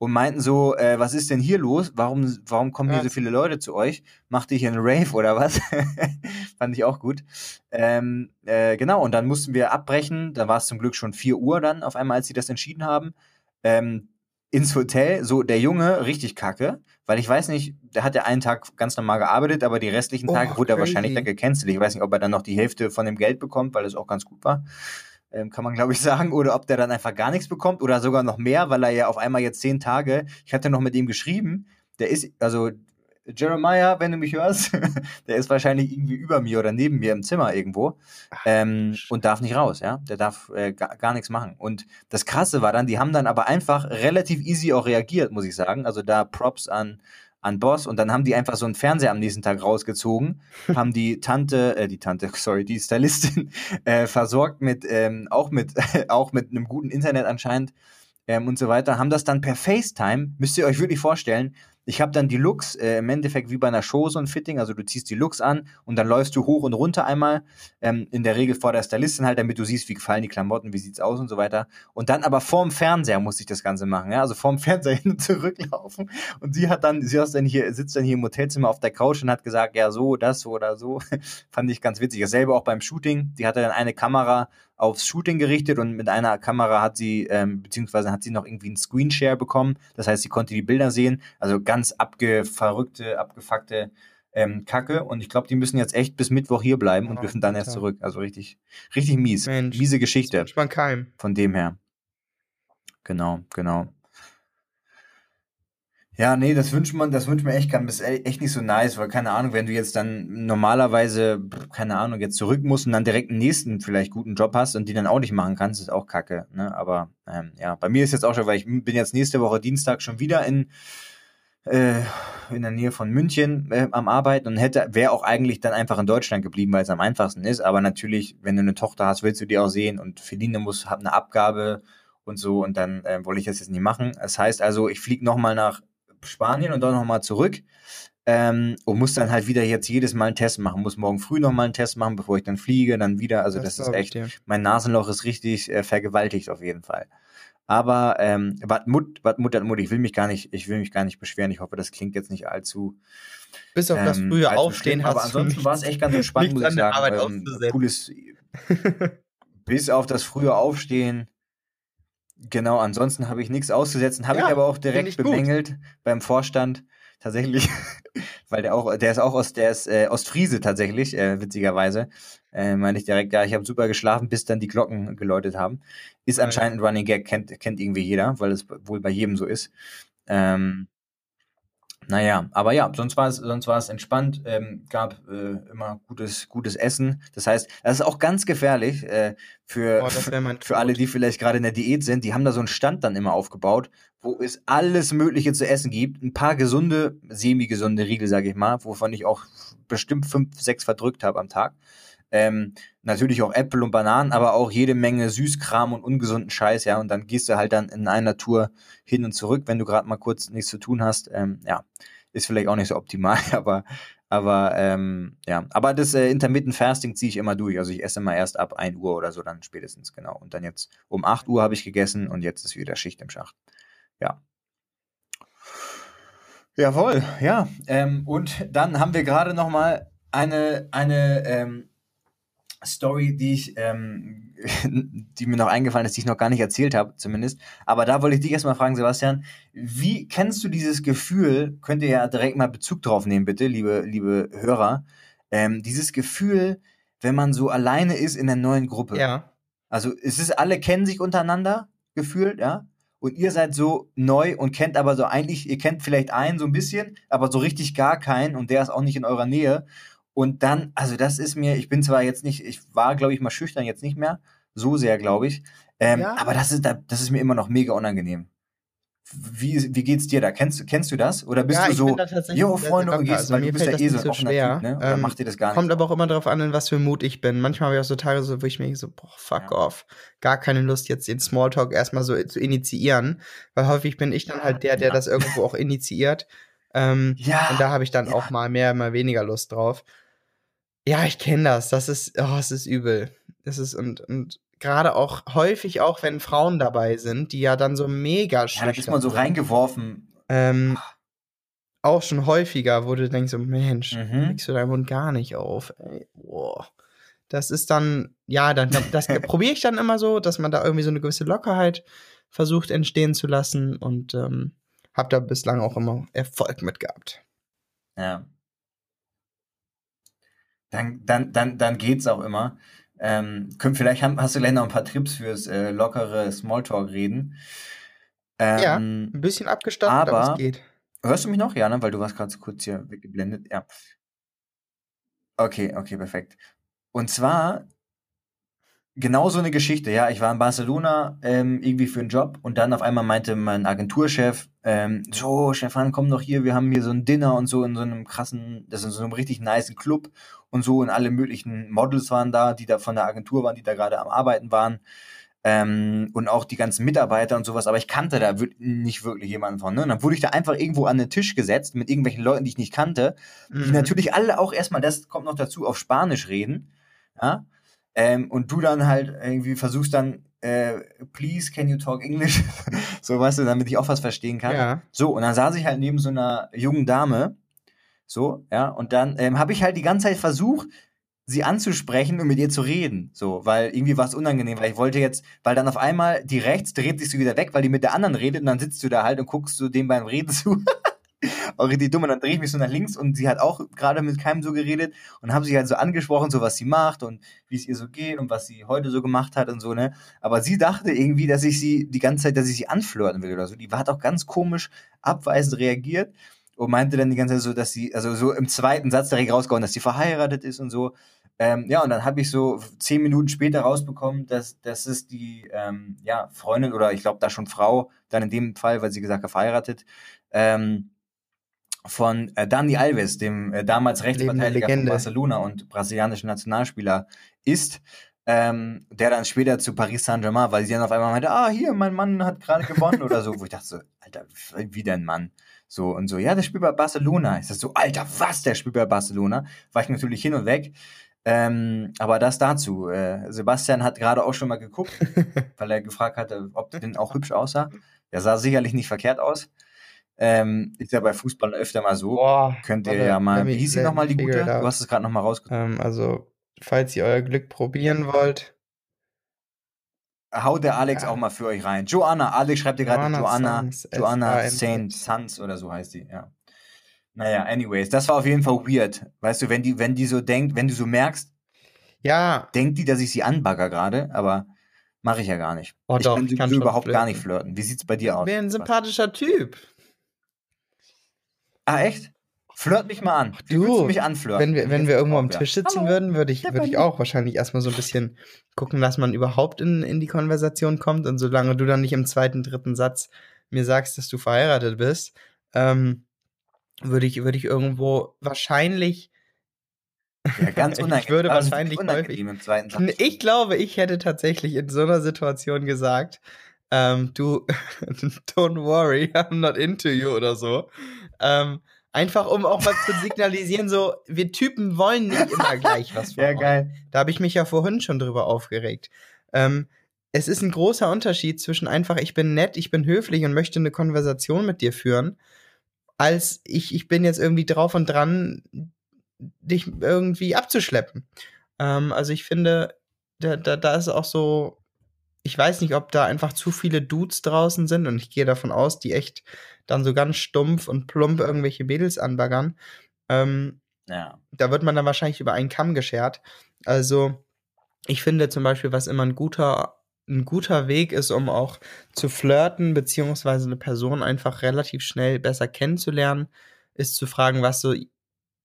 und meinten so, äh, was ist denn hier los? Warum, warum kommen hier Ja. so viele Leute zu euch? Macht ihr hier einen Rave oder was? Fand ich auch gut. Ähm, äh, genau, und dann mussten wir abbrechen. Da war es zum Glück schon 4 Uhr dann auf einmal, als sie das entschieden haben. Ähm, ins Hotel, so der Junge, richtig kacke, weil ich weiß nicht, der hat ja einen Tag ganz normal gearbeitet, aber die restlichen Oh, Tage wurde er crazy. wahrscheinlich dann gecancelt. Ich weiß nicht, ob er dann noch die Hälfte von dem Geld bekommt, weil das auch ganz gut war. Ähm, kann man, glaube ich, sagen. Oder ob der dann einfach gar nichts bekommt oder sogar noch mehr, weil er ja auf einmal jetzt zehn Tage, ich hatte noch mit ihm geschrieben, der ist, also Jeremiah, wenn du mich hörst, der ist wahrscheinlich irgendwie über mir oder neben mir im Zimmer irgendwo ähm, und darf nicht raus, ja. Der darf äh, gar, gar nichts machen. Und das Krasse war dann, die haben dann aber einfach relativ easy auch reagiert, muss ich sagen. Also da Props an, an Boss und dann haben die einfach so einen Fernseher am nächsten Tag rausgezogen, haben die Tante, äh, die Tante, sorry, die Stylistin äh, versorgt mit, ähm, auch mit, auch mit einem guten Internet anscheinend ähm, und so weiter, haben das dann per FaceTime, müsst ihr euch wirklich vorstellen, ich habe dann die Looks, äh, im Endeffekt wie bei einer Show so ein Fitting, also du ziehst die Looks an und dann läufst du hoch und runter einmal, ähm, in der Regel vor der Stylistin halt, damit du siehst, wie gefallen die Klamotten, wie sieht's aus und so weiter. Und dann aber vorm Fernseher muss ich das Ganze machen, ja, also vorm Fernseher hin und zurück laufen. Und sie hat dann, sie ist dann hier, sitzt dann hier im Hotelzimmer auf der Couch und hat gesagt, ja, so, das, so oder so. Fand ich ganz witzig. Dasselbe auch beim Shooting. Die hatte dann eine Kamera aufs Shooting gerichtet und mit einer Kamera hat sie, ähm, beziehungsweise hat sie noch irgendwie einen Screenshare bekommen. Das heißt, sie konnte die Bilder sehen. Also ganz abgeverrückte, abgefuckte ähm, Kacke. Und ich glaube, die müssen jetzt echt bis Mittwoch hier bleiben und Oh, dürfen dann erst Alter. zurück. Also richtig, richtig mies. Mensch. Miese Geschichte man keinem. von dem her. Genau, genau. Ja, nee, das wünscht man, das wünscht man echt keinem. Das ist e- echt nicht so nice, weil keine Ahnung, wenn du jetzt dann normalerweise, keine Ahnung, jetzt zurück musst und dann direkt einen nächsten vielleicht guten Job hast und die dann auch nicht machen kannst, ist auch kacke. Ne? Aber ähm, ja, bei mir ist jetzt auch schon, weil ich bin jetzt nächste Woche Dienstag schon wieder in, äh, in der Nähe von München äh, am Arbeiten und hätte, wäre auch eigentlich dann einfach in Deutschland geblieben, weil es am einfachsten ist. Aber natürlich, wenn du eine Tochter hast, willst du die auch sehen und Feline muss, hat eine Abgabe und so und dann äh, wollte ich das jetzt nicht machen. Das heißt also, ich fliege nochmal nach Spanien und dann nochmal zurück ähm, und muss dann halt wieder jetzt jedes Mal einen Test machen. Muss morgen früh nochmal einen Test machen, bevor ich dann fliege, dann wieder. Also das, ist glaub ich echt, mein Nasenloch ist richtig äh, vergewaltigt auf jeden Fall. Aber ähm, wat Mut, wat Mut, wat Mut, ich will mich gar nicht, ich will mich gar nicht beschweren. Ich hoffe, das klingt jetzt nicht allzu. Bis auf das ähm, frühe allzu Aufstehen hast Aber ansonsten war es echt ganz entspannt, muss ich an der sagen. Arbeit Ähm, cooles, bis auf das frühe Aufstehen. Genau, ansonsten habe ich nichts auszusetzen. Habe Ja, ich aber auch direkt gut. bemängelt beim Vorstand. Tatsächlich, weil der auch, der ist auch aus, der ist äh, Ostfriese tatsächlich, äh, witzigerweise. Äh, meine ich direkt, ja, ich habe super geschlafen, bis dann die Glocken geläutet haben. Ist anscheinend ein Running Gag, kennt, kennt irgendwie jeder, weil es wohl bei jedem so ist. Ähm, naja, aber ja, sonst war es, sonst war es entspannt, ähm, gab äh, immer gutes, gutes Essen. Das heißt, das ist auch ganz gefährlich äh, für, Boah, für alle, die vielleicht gerade in der Diät sind. Die haben da so einen Stand dann immer aufgebaut, wo es alles Mögliche zu essen gibt. Ein paar gesunde, semi-gesunde Riegel, sage ich mal, wovon ich auch bestimmt fünf, sechs verdrückt habe am Tag. Ähm, natürlich auch Äpfel und Bananen, aber auch jede Menge Süßkram und ungesunden Scheiß, ja. Und dann gehst du halt dann in einer Tour hin und zurück, wenn du gerade mal kurz nichts zu tun hast. Ähm, ja, ist vielleicht auch nicht so optimal, aber aber ähm, ja, aber das äh, Intermittent Fasting ziehe ich immer durch. Also ich esse immer erst ab 1 Uhr oder so dann spätestens, genau. Und dann jetzt um 8 Uhr habe ich gegessen und jetzt ist wieder Schicht im Schacht. Ja. Jawohl, ja. Ähm, und dann haben wir gerade noch mal eine, eine ähm, Story, die ich, ähm, die mir noch eingefallen ist, die ich noch gar nicht erzählt habe, zumindest. Aber da wollte ich dich erstmal fragen, Sebastian, wie kennst du dieses Gefühl, könnt ihr ja direkt mal Bezug drauf nehmen, bitte, liebe, liebe Hörer, ähm, dieses Gefühl, wenn man so alleine ist in der neuen Gruppe. Ja. Also es ist, alle kennen sich untereinander, gefühlt, ja. Und ihr seid so neu und kennt aber so eigentlich, ihr kennt vielleicht einen so ein bisschen, aber so richtig gar keinen und der ist auch nicht in eurer Nähe. Und dann, also das ist mir, ich bin zwar jetzt nicht, ich war, glaube ich, mal schüchtern, jetzt nicht mehr, so sehr, glaube ich. Ähm, Ja. Aber das ist, da- das ist mir immer noch mega unangenehm. Wie, wie geht's dir da? Kennst, kennst du das? Oder bist Ja, du so, jo, Freunde, und gehst, Also weil mir du bist ja eh so ein offener schwer. Typ, ne? Oder Ähm, macht dir das gar nicht? Kommt aber auch immer darauf an, in was für Mut ich bin. Manchmal habe ich auch so Tage, so, wo ich mir denke, so, boah, fuck Ja. off. Gar keine Lust, jetzt den Smalltalk erstmal so zu initiieren. Weil häufig bin ich dann halt der, der das irgendwo auch initiiert. Ähm, Ja. und da habe ich dann auch mal mehr, mal weniger Lust drauf. Ja, ich kenne das. Das ist, oh, es ist übel. Es ist und, und gerade auch häufig auch, wenn Frauen dabei sind, die ja dann so mega Ja, da ist man so reingeworfen. Ähm, auch schon häufiger, wo du denkst, so, Mensch, Mhm. kriegst du deinen Mund gar nicht auf. Ey, boah. Das ist dann, ja, dann, dann- das probiere ich dann immer so, dass man da irgendwie so eine gewisse Lockerheit versucht entstehen zu lassen und ähm, habe da bislang auch immer Erfolg mit gehabt. Ja. Dann, dann, dann, dann geht's auch immer. Ähm, könnt, vielleicht haben, hast du gleich noch ein paar Tipps fürs äh, lockere Smalltalk-Reden. Ja. Ähm, Ein bisschen abgestanden, aber, Aber- es geht. Hörst du mich noch? Ja, ne? Weil du warst gerade so kurz hier weggeblendet. Ja. Okay, okay, perfekt. Und zwar genau so eine Geschichte. Ja, ich war in Barcelona ähm, irgendwie für einen Job und dann auf einmal meinte mein Agenturchef, ähm, so, Stefan, komm doch hier, wir haben hier so ein Dinner und so in so einem krassen, das ist in so einem richtig niceen Club und so und alle möglichen Models waren da, die da von der Agentur waren, die da gerade am Arbeiten waren. Ähm, und auch die ganzen Mitarbeiter und sowas, aber ich kannte da nicht wirklich jemanden von. Ne? Und dann wurde ich da einfach irgendwo an den Tisch gesetzt mit irgendwelchen Leuten, die ich nicht kannte, die Mhm. natürlich alle auch erstmal, das kommt noch dazu, auf Spanisch reden. Ja? Ähm, und du dann halt irgendwie versuchst dann, äh, please, can you talk English? so, weißt du, damit ich auch was verstehen kann. Ja. So, und dann saß ich halt neben so einer jungen Dame. So, ja, und dann ähm, habe ich halt die ganze Zeit versucht, sie anzusprechen und mit ihr zu reden. So, weil irgendwie war es unangenehm, weil ich wollte jetzt, weil dann auf einmal die rechts dreht sich so wieder weg, weil die mit der anderen redet und dann sitzt du da halt und guckst so dem beim Reden zu. auch richtig dumm. Und dann drehe ich mich so nach links und sie hat auch gerade mit keinem so geredet und haben sie halt so angesprochen, so was sie macht und wie es ihr so geht und was sie heute so gemacht hat und so, ne? Aber sie dachte irgendwie, dass ich sie die ganze Zeit, dass ich sie anflirten will oder so. Die hat auch ganz komisch abweisend reagiert und meinte dann die ganze Zeit so, dass sie, also so im zweiten Satz direkt rausgehauen, dass sie verheiratet ist und so. Ähm, ja, und dann habe ich so zehn Minuten später rausbekommen, dass, dass es die ähm, ja, Freundin oder ich glaube da schon Frau, dann in dem Fall, weil sie gesagt hat, verheiratet, ähm, von äh, Dani Alves, dem äh, damals Rechtsverteidiger von. Barcelona und brasilianischen Nationalspieler ist, ähm, der dann später zu Paris Saint-Germain, weil sie dann auf einmal meinte, ah, hier, mein Mann hat gerade gewonnen oder so, wo ich dachte so, Alter, wie dein Mann? So und so, ja, der spielt bei Barcelona. Ich sag so, Alter, was, der spielt bei Barcelona? War ich natürlich hin und weg. Ähm, aber das dazu. Äh, Sebastian hat gerade auch schon mal geguckt, weil er gefragt hatte, ob der denn auch hübsch aussah. Der sah sicherlich nicht verkehrt aus. Ähm, ist ja bei Fußball öfter mal so. Boah. Könnt ihr warte, ja mal. Wie hieß sie nochmal, die gute? Du hast es gerade nochmal rausgesucht. Ähm, also, falls ihr euer Glück probieren wollt, Hau der Alex Ja. auch mal für euch rein. Joanna, Alex schreibt dir gerade Joanna Joanna. Saint Sanz oder so heißt die, ja. Naja, anyways, das war auf jeden Fall weird. Weißt du, wenn die, wenn die so denkt, wenn du so merkst, ja, denkt die, dass ich sie anbagger gerade, aber mache ich ja gar nicht. Oh ich doch, kann ich kann überhaupt gar flirten. nicht flirten. Wie sieht's bei dir aus? wäre ein Sebastian? sympathischer Typ. Ah, echt? Flirt mich mal an. Wie du, du mich anflirten? Wenn wir, wenn wir irgendwo am. Tisch sitzen Hallo. würden, würde ich, Ja, würde ich auch wahrscheinlich erstmal so ein bisschen gucken, dass man überhaupt in, in die Konversation kommt. Und solange du dann nicht im zweiten, dritten Satz mir sagst, dass du verheiratet bist, ähm, würde ich, würde ich irgendwo wahrscheinlich, Ja, ganz Ich unangenehm. würde Aber es ist wahrscheinlich unangenehm im zweiten Satz. ich glaube, ich hätte tatsächlich in so einer Situation gesagt, ähm, du, don't worry, I'm not into you oder so. Ähm, einfach um auch mal zu signalisieren, so, wir Typen wollen nicht immer gleich was von Ja, geil. Da habe ich mich ja vorhin schon drüber aufgeregt. Ähm, es ist ein großer Unterschied zwischen einfach, ich bin nett, ich bin höflich und möchte eine Konversation mit dir führen, als ich, ich bin jetzt irgendwie drauf und dran, dich irgendwie abzuschleppen. Ähm, also ich finde, da, da, da ist auch so, ich weiß nicht, ob da einfach zu viele Dudes draußen sind und ich gehe davon aus, die echt dann so ganz stumpf und plump irgendwelche Mädels anbaggern. Ähm, Ja. da wird man dann wahrscheinlich über einen Kamm geschert. Also, ich finde zum Beispiel, was immer ein guter, ein guter Weg ist, um auch zu flirten, beziehungsweise eine Person einfach relativ schnell besser kennenzulernen, ist zu fragen, was so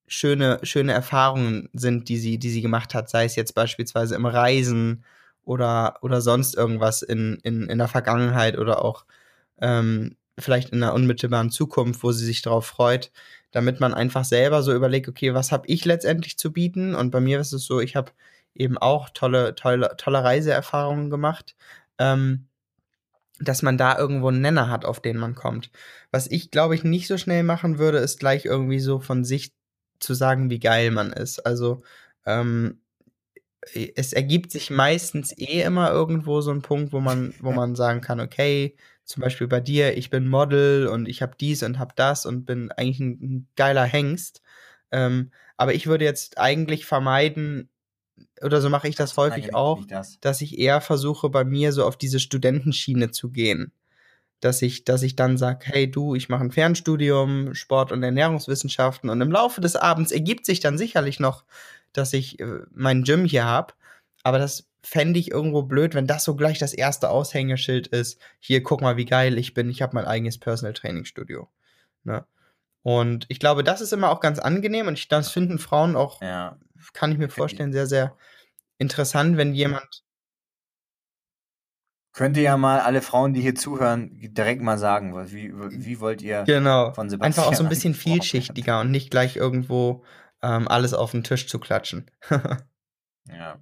schöne, schöne Erfahrungen sind, die sie, die sie gemacht hat, sei es jetzt beispielsweise im Reisen oder, oder sonst irgendwas in, in, in der Vergangenheit oder auch ähm, vielleicht in der unmittelbaren Zukunft, wo sie sich darauf freut, damit man einfach selber so überlegt, okay, was habe ich letztendlich zu bieten? Und bei mir ist es so, ich habe eben auch tolle, tolle, tolle Reiseerfahrungen gemacht, ähm, dass man da irgendwo einen Nenner hat, auf den man kommt. Was ich, glaube ich, nicht so schnell machen würde, ist gleich irgendwie so von sich zu sagen, wie geil man ist. Also, ähm, es ergibt sich meistens eh immer irgendwo so ein Punkt, wo man, wo man sagen kann, okay, zum Beispiel bei dir, ich bin Model und ich habe dies und habe das und bin eigentlich ein, ein geiler Hengst. Ähm, aber ich würde jetzt eigentlich vermeiden, oder so mache ich das häufig auch, das. dass ich eher versuche, bei mir so auf diese Studentenschiene zu gehen. Dass ich, dass ich dann sage, hey du, ich mache ein Fernstudium, Sport- und Ernährungswissenschaften und im Laufe des Abends ergibt sich dann sicherlich noch, dass ich äh, mein Gym hier habe. Aber das fände ich irgendwo blöd, wenn das so gleich das erste Aushängeschild ist. Hier, guck mal, wie geil ich bin. Ich habe mein eigenes Personal Training Studio. Ne? Und ich glaube, das ist immer auch ganz angenehm und ich, das finden Frauen auch, Ja. kann ich mir vorstellen, sehr, sehr interessant, wenn jemand Könnt ihr ja mal alle Frauen, die hier zuhören, direkt mal sagen, wie, wie wollt ihr Genau. von Sebastian Einfach auch so ein bisschen vielschichtiger und nicht gleich irgendwo ähm, alles auf den Tisch zu klatschen. Ja.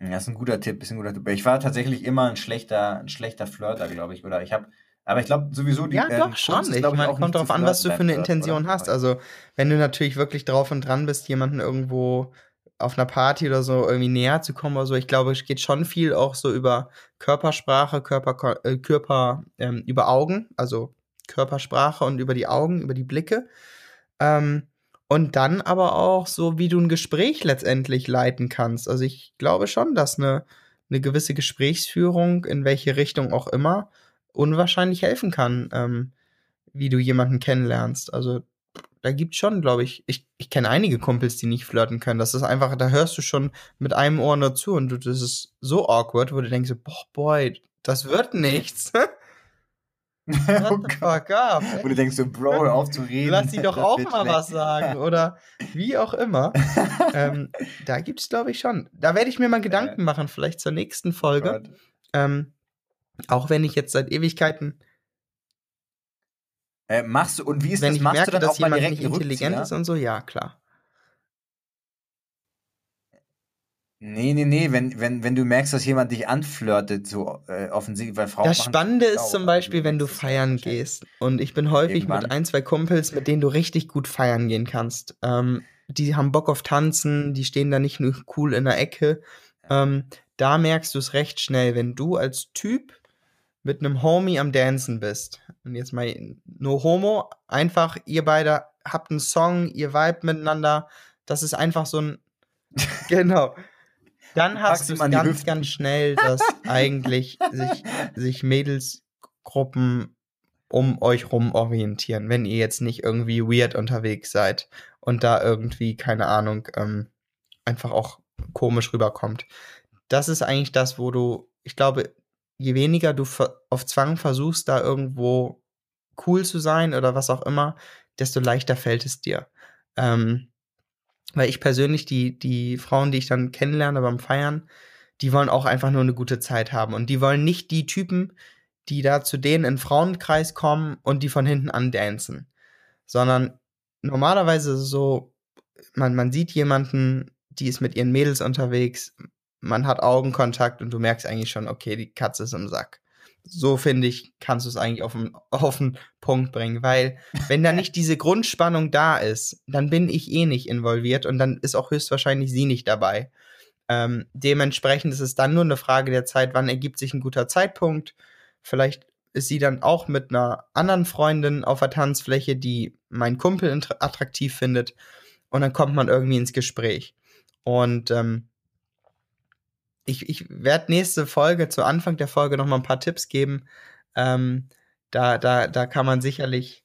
Das ist ein guter Tipp, ist ein guter Tipp. Ich war tatsächlich immer ein schlechter, ein schlechter Flirter, glaube ich. Oder ich habe, aber ich glaube sowieso die. ja, äh, doch, schon. Ist, Ich meine, kommt darauf an, was du für eine Intention hast. Also, wenn du natürlich wirklich drauf und dran bist, jemanden irgendwo auf einer Party oder so irgendwie näher zu kommen oder so, ich glaube, es geht schon viel auch so über Körpersprache, Körper, äh, Körper ähm, über Augen, also Körpersprache und über die Augen, über die Blicke. Ähm, und dann aber auch so, wie du ein Gespräch letztendlich leiten kannst. Also ich glaube schon, dass eine, eine gewisse Gesprächsführung, in welche Richtung auch immer, unwahrscheinlich helfen kann, ähm, wie du jemanden kennenlernst. Also da gibt schon, glaube ich, ich, ich kenne einige Kumpels, die nicht flirten können. Das ist einfach, da hörst du schon mit einem Ohr nur zu und du, das ist so awkward, wo du denkst, boah, boy, das wird nichts. What the fuck up? Wo du denkst so, Bro, hör auf zu reden. Lass sie doch auch mal was sagen oder wie auch immer. ähm, da gibt's glaube ich schon. Da werde ich mir mal Gedanken machen, vielleicht zur nächsten Folge. Ähm, auch wenn ich jetzt seit Ewigkeiten, Äh, machst du, und wie ist wenn das? ich Machst merke, du dann dass auch mal jemand nicht intelligent ist und so, ja klar. Nee, nee, nee, wenn, wenn, wenn du merkst, dass jemand dich anflirtet, so äh, offensichtlich, weil Frauen Das Spannende das ist zum Beispiel, wenn du feiern gehst. Und ich bin häufig Irgendwann. mit ein, zwei Kumpels, mit denen du richtig gut feiern gehen kannst. Ähm, die haben Bock auf Tanzen, die stehen da nicht nur cool in der Ecke. Ähm, da merkst du es recht schnell, wenn du als Typ mit einem Homie am Dancen bist. Und jetzt mal nur Homo, einfach ihr beide habt einen Song, ihr vibe miteinander. Das ist einfach so ein. genau. Dann hast du ganz, Hüften. ganz schnell, dass eigentlich sich, sich Mädelsgruppen um euch rum orientieren, wenn ihr jetzt nicht irgendwie weird unterwegs seid und da irgendwie, keine Ahnung, ähm, einfach auch komisch rüberkommt. Das ist eigentlich das, wo du, ich glaube, je weniger du auf Zwang versuchst, da irgendwo cool zu sein oder was auch immer, desto leichter fällt es dir. Ähm, weil ich persönlich, die, die Frauen, die ich dann kennenlerne beim Feiern, die wollen auch einfach nur eine gute Zeit haben. Und die wollen nicht die Typen, die da zu denen in Frauenkreis kommen und die von hinten andancen. Sondern normalerweise ist es so, man, man sieht jemanden, die ist mit ihren Mädels unterwegs, man hat Augenkontakt und du merkst eigentlich schon, okay, die Katze ist im Sack. So finde ich, kannst du es eigentlich auf den, auf den Punkt bringen, weil wenn da nicht diese Grundspannung da ist, dann bin ich eh nicht involviert und dann ist auch höchstwahrscheinlich sie nicht dabei. Ähm, dementsprechend ist es dann nur eine Frage der Zeit, wann ergibt sich ein guter Zeitpunkt. Vielleicht ist sie dann auch mit einer anderen Freundin auf der Tanzfläche, die mein Kumpel attraktiv findet. Und dann kommt man irgendwie ins Gespräch. Und ähm, ich, ich werde nächste Folge, zu Anfang der Folge, noch mal ein paar Tipps geben. Ähm, da, da, da kann man sicherlich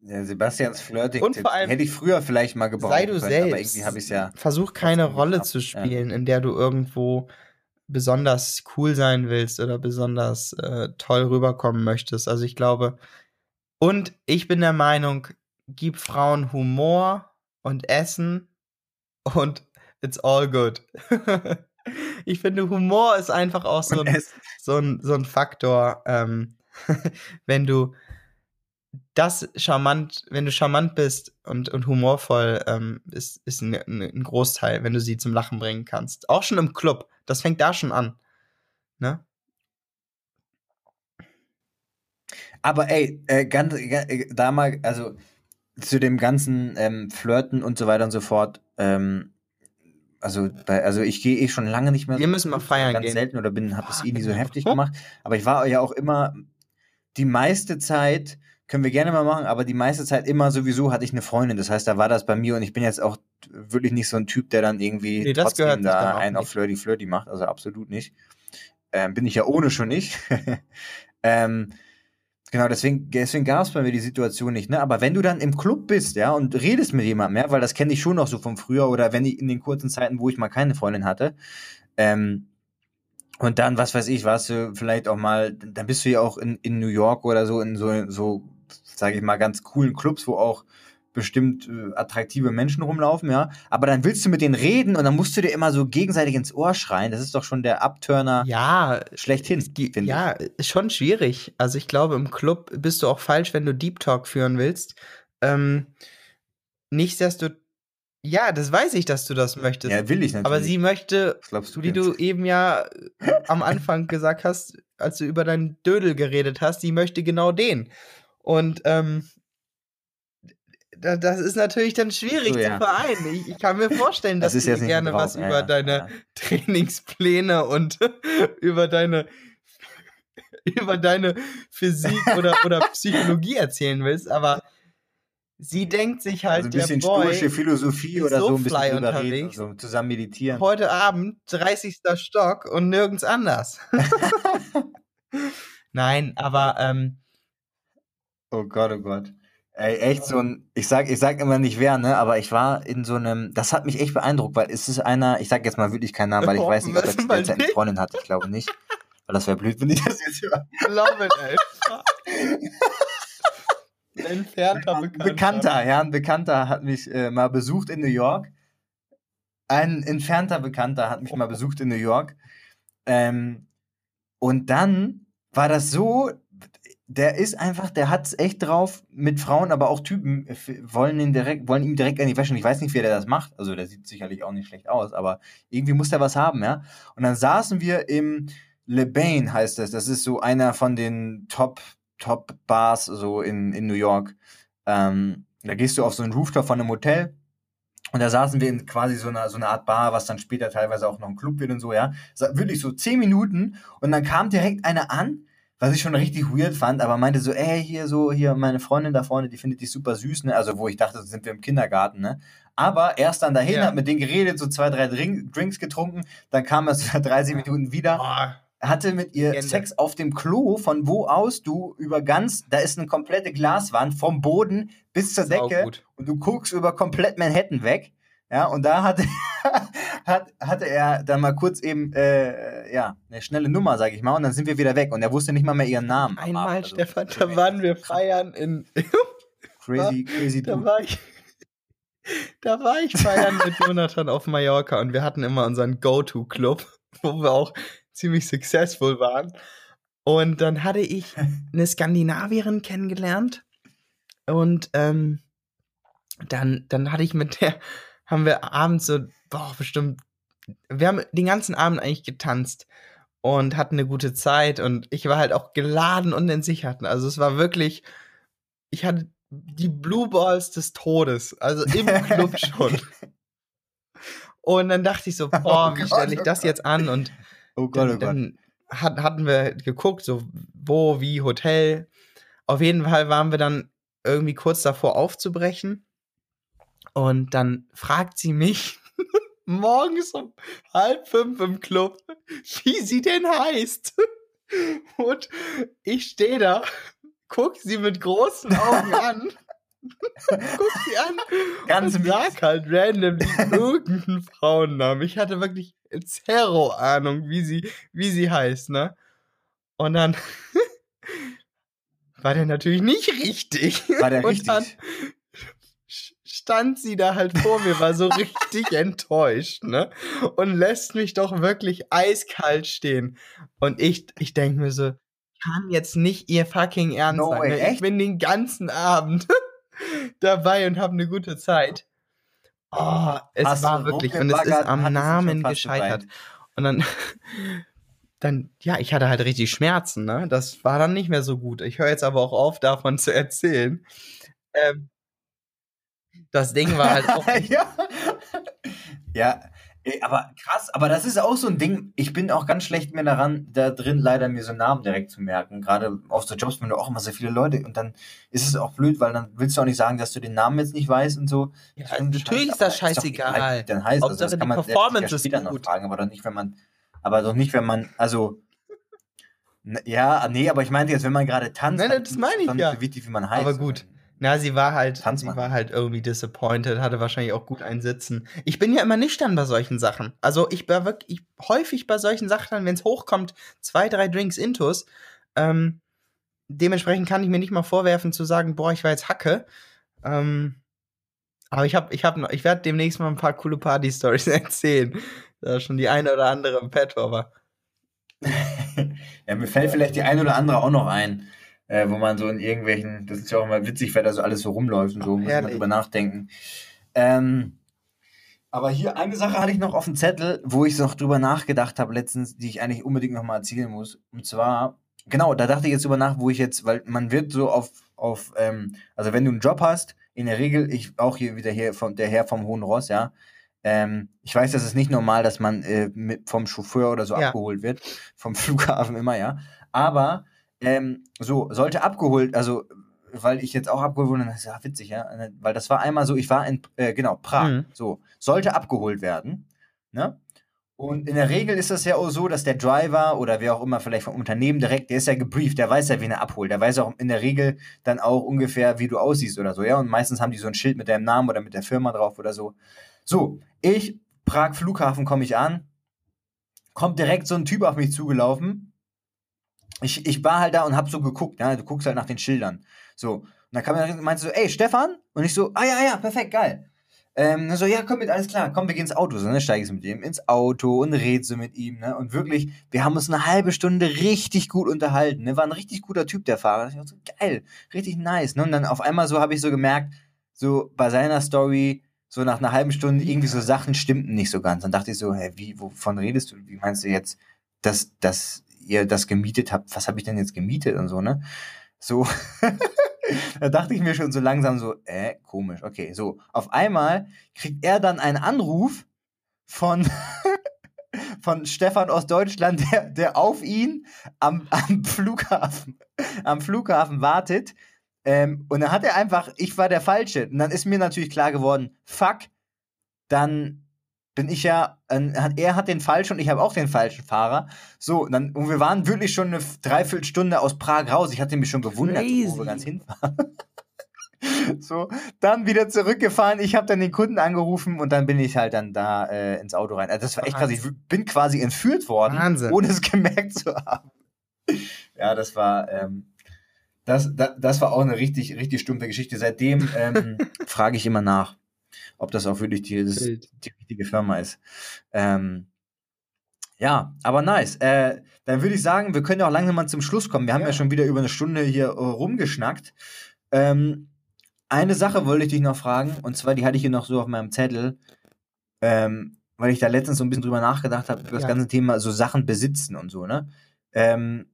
Ja, Sebastians Flirting Und vor allem, hätte ich früher vielleicht mal gebraucht sei du können, selbst. aber irgendwie habe ich ja. Versuch keine Rolle geschafft, zu ja. spielen, in der du irgendwo besonders cool sein willst oder besonders äh, toll rüberkommen möchtest. Also ich glaube, und ich bin der Meinung, gib Frauen Humor und Essen und it's all good. ich finde, Humor ist einfach auch so ein, so ein, so ein Faktor, ähm, wenn du das charmant, wenn du charmant bist und, und humorvoll, ähm, ist, ist ein, ein ein Großteil, wenn du sie zum Lachen bringen kannst. Auch schon im Club. Das fängt da schon an. Ne? aber ey, äh, ganz, äh, da mal, also zu dem ganzen ähm, Flirten und so weiter und so fort, ähm, also, bei, also ich gehe eh schon lange nicht mehr. Wir müssen mal feiern ganz gehen. selten oder bin, habe es eh nie so genau. heftig gemacht. Aber ich war ja auch immer die meiste Zeit, können wir gerne mal machen, aber die meiste Zeit immer sowieso hatte ich eine Freundin. Das heißt, da war das bei mir und ich bin jetzt auch wirklich nicht so ein Typ, der dann irgendwie Nee, das gehört trotzdem da auch einen auf. Flirty Flirty macht. Also absolut nicht. Ähm, bin ich ja ohne schon nicht. ähm, Genau, deswegen, deswegen gab es bei mir die Situation nicht, ne? Aber wenn du dann im Club bist, ja, und redest mit jemandem, ja, weil das kenne ich schon noch so von früher oder wenn ich in den kurzen Zeiten, wo ich mal keine Freundin hatte, ähm, und dann, was weiß ich, warst du vielleicht auch mal, dann bist du ja auch in, in New York oder so, in so, so, sage ich mal, ganz coolen Clubs, wo auch bestimmt äh, attraktive Menschen rumlaufen, ja. Aber dann willst du mit denen reden und dann musst du dir immer so gegenseitig ins Ohr schreien. Das ist doch schon der Abturner Ja, schlechthin, es ja, ist schon schwierig. Also ich glaube, im Club bist du auch falsch, wenn du Deep Talk führen willst. Ähm, nicht, dass du. Ja, das weiß ich, dass du das möchtest. Ja, will ich natürlich. aber sie möchte, du wie du eben ja äh, am Anfang gesagt hast, als du über deinen Dödel geredet hast, sie möchte genau den. Und ähm, das ist natürlich dann schwierig So, ja. zu vereinen. Ich, ich kann mir vorstellen, Das dass ist du gerne was über ja, deine ja. Trainingspläne und über deine über deine Physik oder, oder Psychologie erzählen willst, aber sie denkt sich halt, Also ein bisschen der Boy stoische Philosophie ist oder so, so ein bisschen unterwegs. so zusammen meditieren. heute Abend 30. Stock und nirgends anders. Nein, aber ähm, Oh Gott, oh Gott. Ey, echt so ein, ich sag, ich sag immer nicht wer, ne, aber ich war in so einem, das hat mich echt beeindruckt, weil es ist einer, ich sag jetzt mal wirklich keinen Namen, weil ich weiß nicht, ob er zu der Zeit eine. Freundin hat, ich glaube nicht. Weil das wäre blöd, wenn ich das jetzt höre. it, ey. Ein entfernter Bekannter. Bekannter, ja, ein Bekannter hat mich äh, mal besucht in New York. Ein entfernter Bekannter hat mich mal besucht in New York. Ähm, und dann war das so, der ist einfach, der hat es echt drauf mit Frauen, aber auch Typen, äh, wollen ihn direkt, wollen ihm direkt an die Wäsche. Ich weiß nicht, wie der das macht. Also der sieht sicherlich auch nicht schlecht aus, aber irgendwie muss der was haben, ja. Und dann saßen wir im Le Bain, heißt das. Das ist so einer von den Top, Top Bars so in, in New York. Ähm, da gehst du auf so einen Rooftop von einem Hotel. Und da saßen wir in quasi so einer, so einer Art Bar, was dann später teilweise auch noch ein Club wird und so, ja. Wirklich so zehn Minuten. Und dann kam direkt einer an, was ich schon richtig weird fand, aber meinte so, ey, hier so, hier meine Freundin da vorne, die findet dich super süß, ne? Also, wo ich dachte, sind wir im Kindergarten, ne? Aber er ist dann dahin, Ja. hat mit denen geredet, so zwei, drei Drink, Drinks getrunken, dann kam er so nach 30 Minuten wieder, Boah, hatte mit ihr Legende. Sex auf dem Klo, von wo aus du über ganz, da ist eine komplette Glaswand vom Boden bis zur Decke und du guckst über komplett Manhattan weg. Ja, und da hatte, hat, hatte er dann mal kurz eben, äh, ja, eine schnelle Nummer, sag ich mal, und dann sind wir wieder weg. Und er wusste nicht mal mehr ihren Namen. am Einmal, Abend. Also, Stefan, da waren wir feiern in. Crazy, crazy da dude. war ich. Da war ich feiern mit Jonathan auf Mallorca und wir hatten immer unseren Go-To-Club, wo wir auch ziemlich successful waren. Und dann hatte ich eine Skandinavierin kennengelernt und ähm, dann, dann hatte ich mit der, haben wir abends so, boah, bestimmt, wir haben den ganzen Abend eigentlich getanzt und hatten eine gute Zeit und ich war halt auch geladen und in Sicherheiten. Also es war wirklich, ich hatte die Blue Balls des Todes, also im Club schon. Und dann dachte ich so, boah, Oh wie Gott, stelle ich oh das Gott. jetzt an? Und Oh Gott, oh dann, Gott. dann hat, hatten wir geguckt, so wo, wie, Hotel. Auf jeden Fall waren wir dann irgendwie kurz davor aufzubrechen. Und dann fragt sie mich morgens um halb fünf im Club, wie sie denn heißt. Und ich stehe da, guck sie mit großen Augen an. guck sie an Ganz und sag halt random irgendeinen Frauennamen. Ich hatte wirklich zero Ahnung, wie sie, wie sie heißt, ne? Und dann war der natürlich nicht richtig. War der und richtig? dann stand sie da halt vor mir, war so richtig enttäuscht, ne? Und lässt mich doch wirklich eiskalt stehen. Und ich, ich denke mir so, kann jetzt nicht ihr fucking Ernst No sein. ne? Ich bin den ganzen Abend dabei und habe eine gute Zeit. Oh, es Hast war wirklich, und es ist am Namen gescheitert. Und dann, dann, ja, ich hatte halt richtig Schmerzen, ne? Das war dann nicht mehr so gut. Ich höre jetzt aber auch auf, davon zu erzählen. Ähm, Das Ding war halt auch. ja. ja, aber krass, aber das ist auch so ein Ding. Ich bin auch ganz schlecht mir daran, da drin leider mir so Namen direkt zu merken. Gerade auf so Jobs, wenn du auch immer so viele Leute und dann ist es auch blöd, weil dann willst du auch nicht sagen, dass du den Namen jetzt nicht weißt und so. Ja, finde, natürlich ist aber das scheißegal. wie Dann heißt also, das kann man Performance ja ist später noch fragen, aber doch nicht, wenn man, aber doch nicht, wenn man, also Ja, nee, aber ich meinte jetzt, wenn man gerade tanzt, Nein, dann das meine ist ich doch ja. nicht so wichtig, wie man heißt. Aber gut. Na, sie war halt, sie war halt irgendwie disappointed, hatte wahrscheinlich auch gut einsitzen. Ich bin ja immer nüchtern bei solchen Sachen. Also ich war wirklich ich, häufig bei solchen Sachen, wenn es hochkommt, zwei, drei Drinks intus. Ähm, dementsprechend kann ich mir nicht mal vorwerfen zu sagen, boah, ich war jetzt Hacke. Ähm, aber ich habe, ich habe noch, ich werde demnächst mal ein paar coole Party-Stories erzählen. Da ist schon die eine oder andere im Petto, aber ja, mir fällt vielleicht die eine oder andere auch noch ein, äh, wo man so in irgendwelchen, das ist ja auch immer witzig, weil da so alles so rumläuft und so, muss man herrlich. drüber nachdenken. Ähm, aber hier eine Sache hatte ich noch auf dem Zettel, wo ich noch drüber nachgedacht habe letztens, die ich eigentlich unbedingt noch mal erzählen muss. Und zwar, genau, da dachte ich jetzt drüber nach, wo ich jetzt, weil man wird so auf, auf ähm, also wenn du einen Job hast, in der Regel, ich auch hier wieder hier von der Herr vom Hohen Ross, ja, ähm, ich weiß, das ist nicht normal, dass man äh, mit, vom Chauffeur oder so Ja. abgeholt wird, vom Flughafen immer, ja. Aber ähm, so, sollte abgeholt, also weil ich jetzt auch abgeholt wurde, das ist ja witzig, ja, weil das war einmal so, ich war in, äh, genau, Prag, Mhm. so, sollte abgeholt werden, ne? Und in der Regel ist das ja auch so, dass der Driver oder wer auch immer vielleicht vom Unternehmen direkt, der ist ja gebrieft, der weiß ja, wen er abholt. Der weiß auch in der Regel dann auch ungefähr, wie du aussiehst oder so, ja. Und meistens haben die so ein Schild mit deinem Namen oder mit der Firma drauf oder so. So, ich, Prag Flughafen, komme ich an, kommt direkt so ein Typ auf mich zugelaufen. Ich, ich war halt da und hab so geguckt, ja, du guckst halt nach den Schildern. So, und dann kam er und meinte so, ey, Stefan? Und ich so, ah ja, ja, perfekt, geil. Ähm, so, ja, komm mit, alles klar, komm, wir gehen ins Auto. So, dann steige ich mit ihm ins Auto und rede so mit ihm, ne? Und wirklich, wir haben uns eine halbe Stunde richtig gut unterhalten, ne? War ein richtig guter Typ, der Fahrer. Ich so, geil, richtig nice, ne? Und dann auf einmal so habe ich so gemerkt, so bei seiner Story, so nach einer halben Stunde, irgendwie so Sachen stimmten nicht so ganz. Dann dachte ich so, hä, wie, wovon redest du? Wie meinst du jetzt, dass, dass ihr das gemietet habt? Was habe ich denn jetzt gemietet und so, ne? So. da dachte ich mir schon so langsam so, äh, komisch, okay, so. Auf einmal kriegt er dann einen Anruf von, von Stefan aus Deutschland, der, der auf ihn am, am Flughafen, am Flughafen wartet. Ähm, und dann hat er einfach, ich war der Falsche. Und dann ist mir natürlich klar geworden, fuck, dann bin ich ja, äh, er hat den falschen und ich habe auch den falschen Fahrer. So, und, dann, und wir waren wirklich schon eine Dreiviertelstunde aus Prag raus. Ich hatte mich schon gewundert, wo Crazy. wir ganz hinfahren. so, dann wieder zurückgefahren. Ich habe dann den Kunden angerufen und dann bin ich halt dann da äh, ins Auto rein. Also das war echt krass. Ich bin quasi entführt worden, Wahnsinn. ohne es gemerkt zu haben. Ja, das war, ähm, das, das, das war auch eine richtig, richtig stumpfe Geschichte. Seitdem ähm, frage ich immer nach, ob das auch wirklich die, das, die richtige Firma ist. Ähm, ja, aber nice. Äh, dann würde ich sagen, wir können ja auch langsam mal zum Schluss kommen. Wir haben ja, Ja. schon wieder über eine Stunde hier äh, rumgeschnackt. Ähm, eine Sache wollte ich dich noch fragen, und zwar, die hatte ich hier noch so auf meinem Zettel, ähm, weil ich da letztens so ein bisschen drüber nachgedacht habe, über das Ja. ganze Thema so Sachen besitzen und so, ne? Ähm,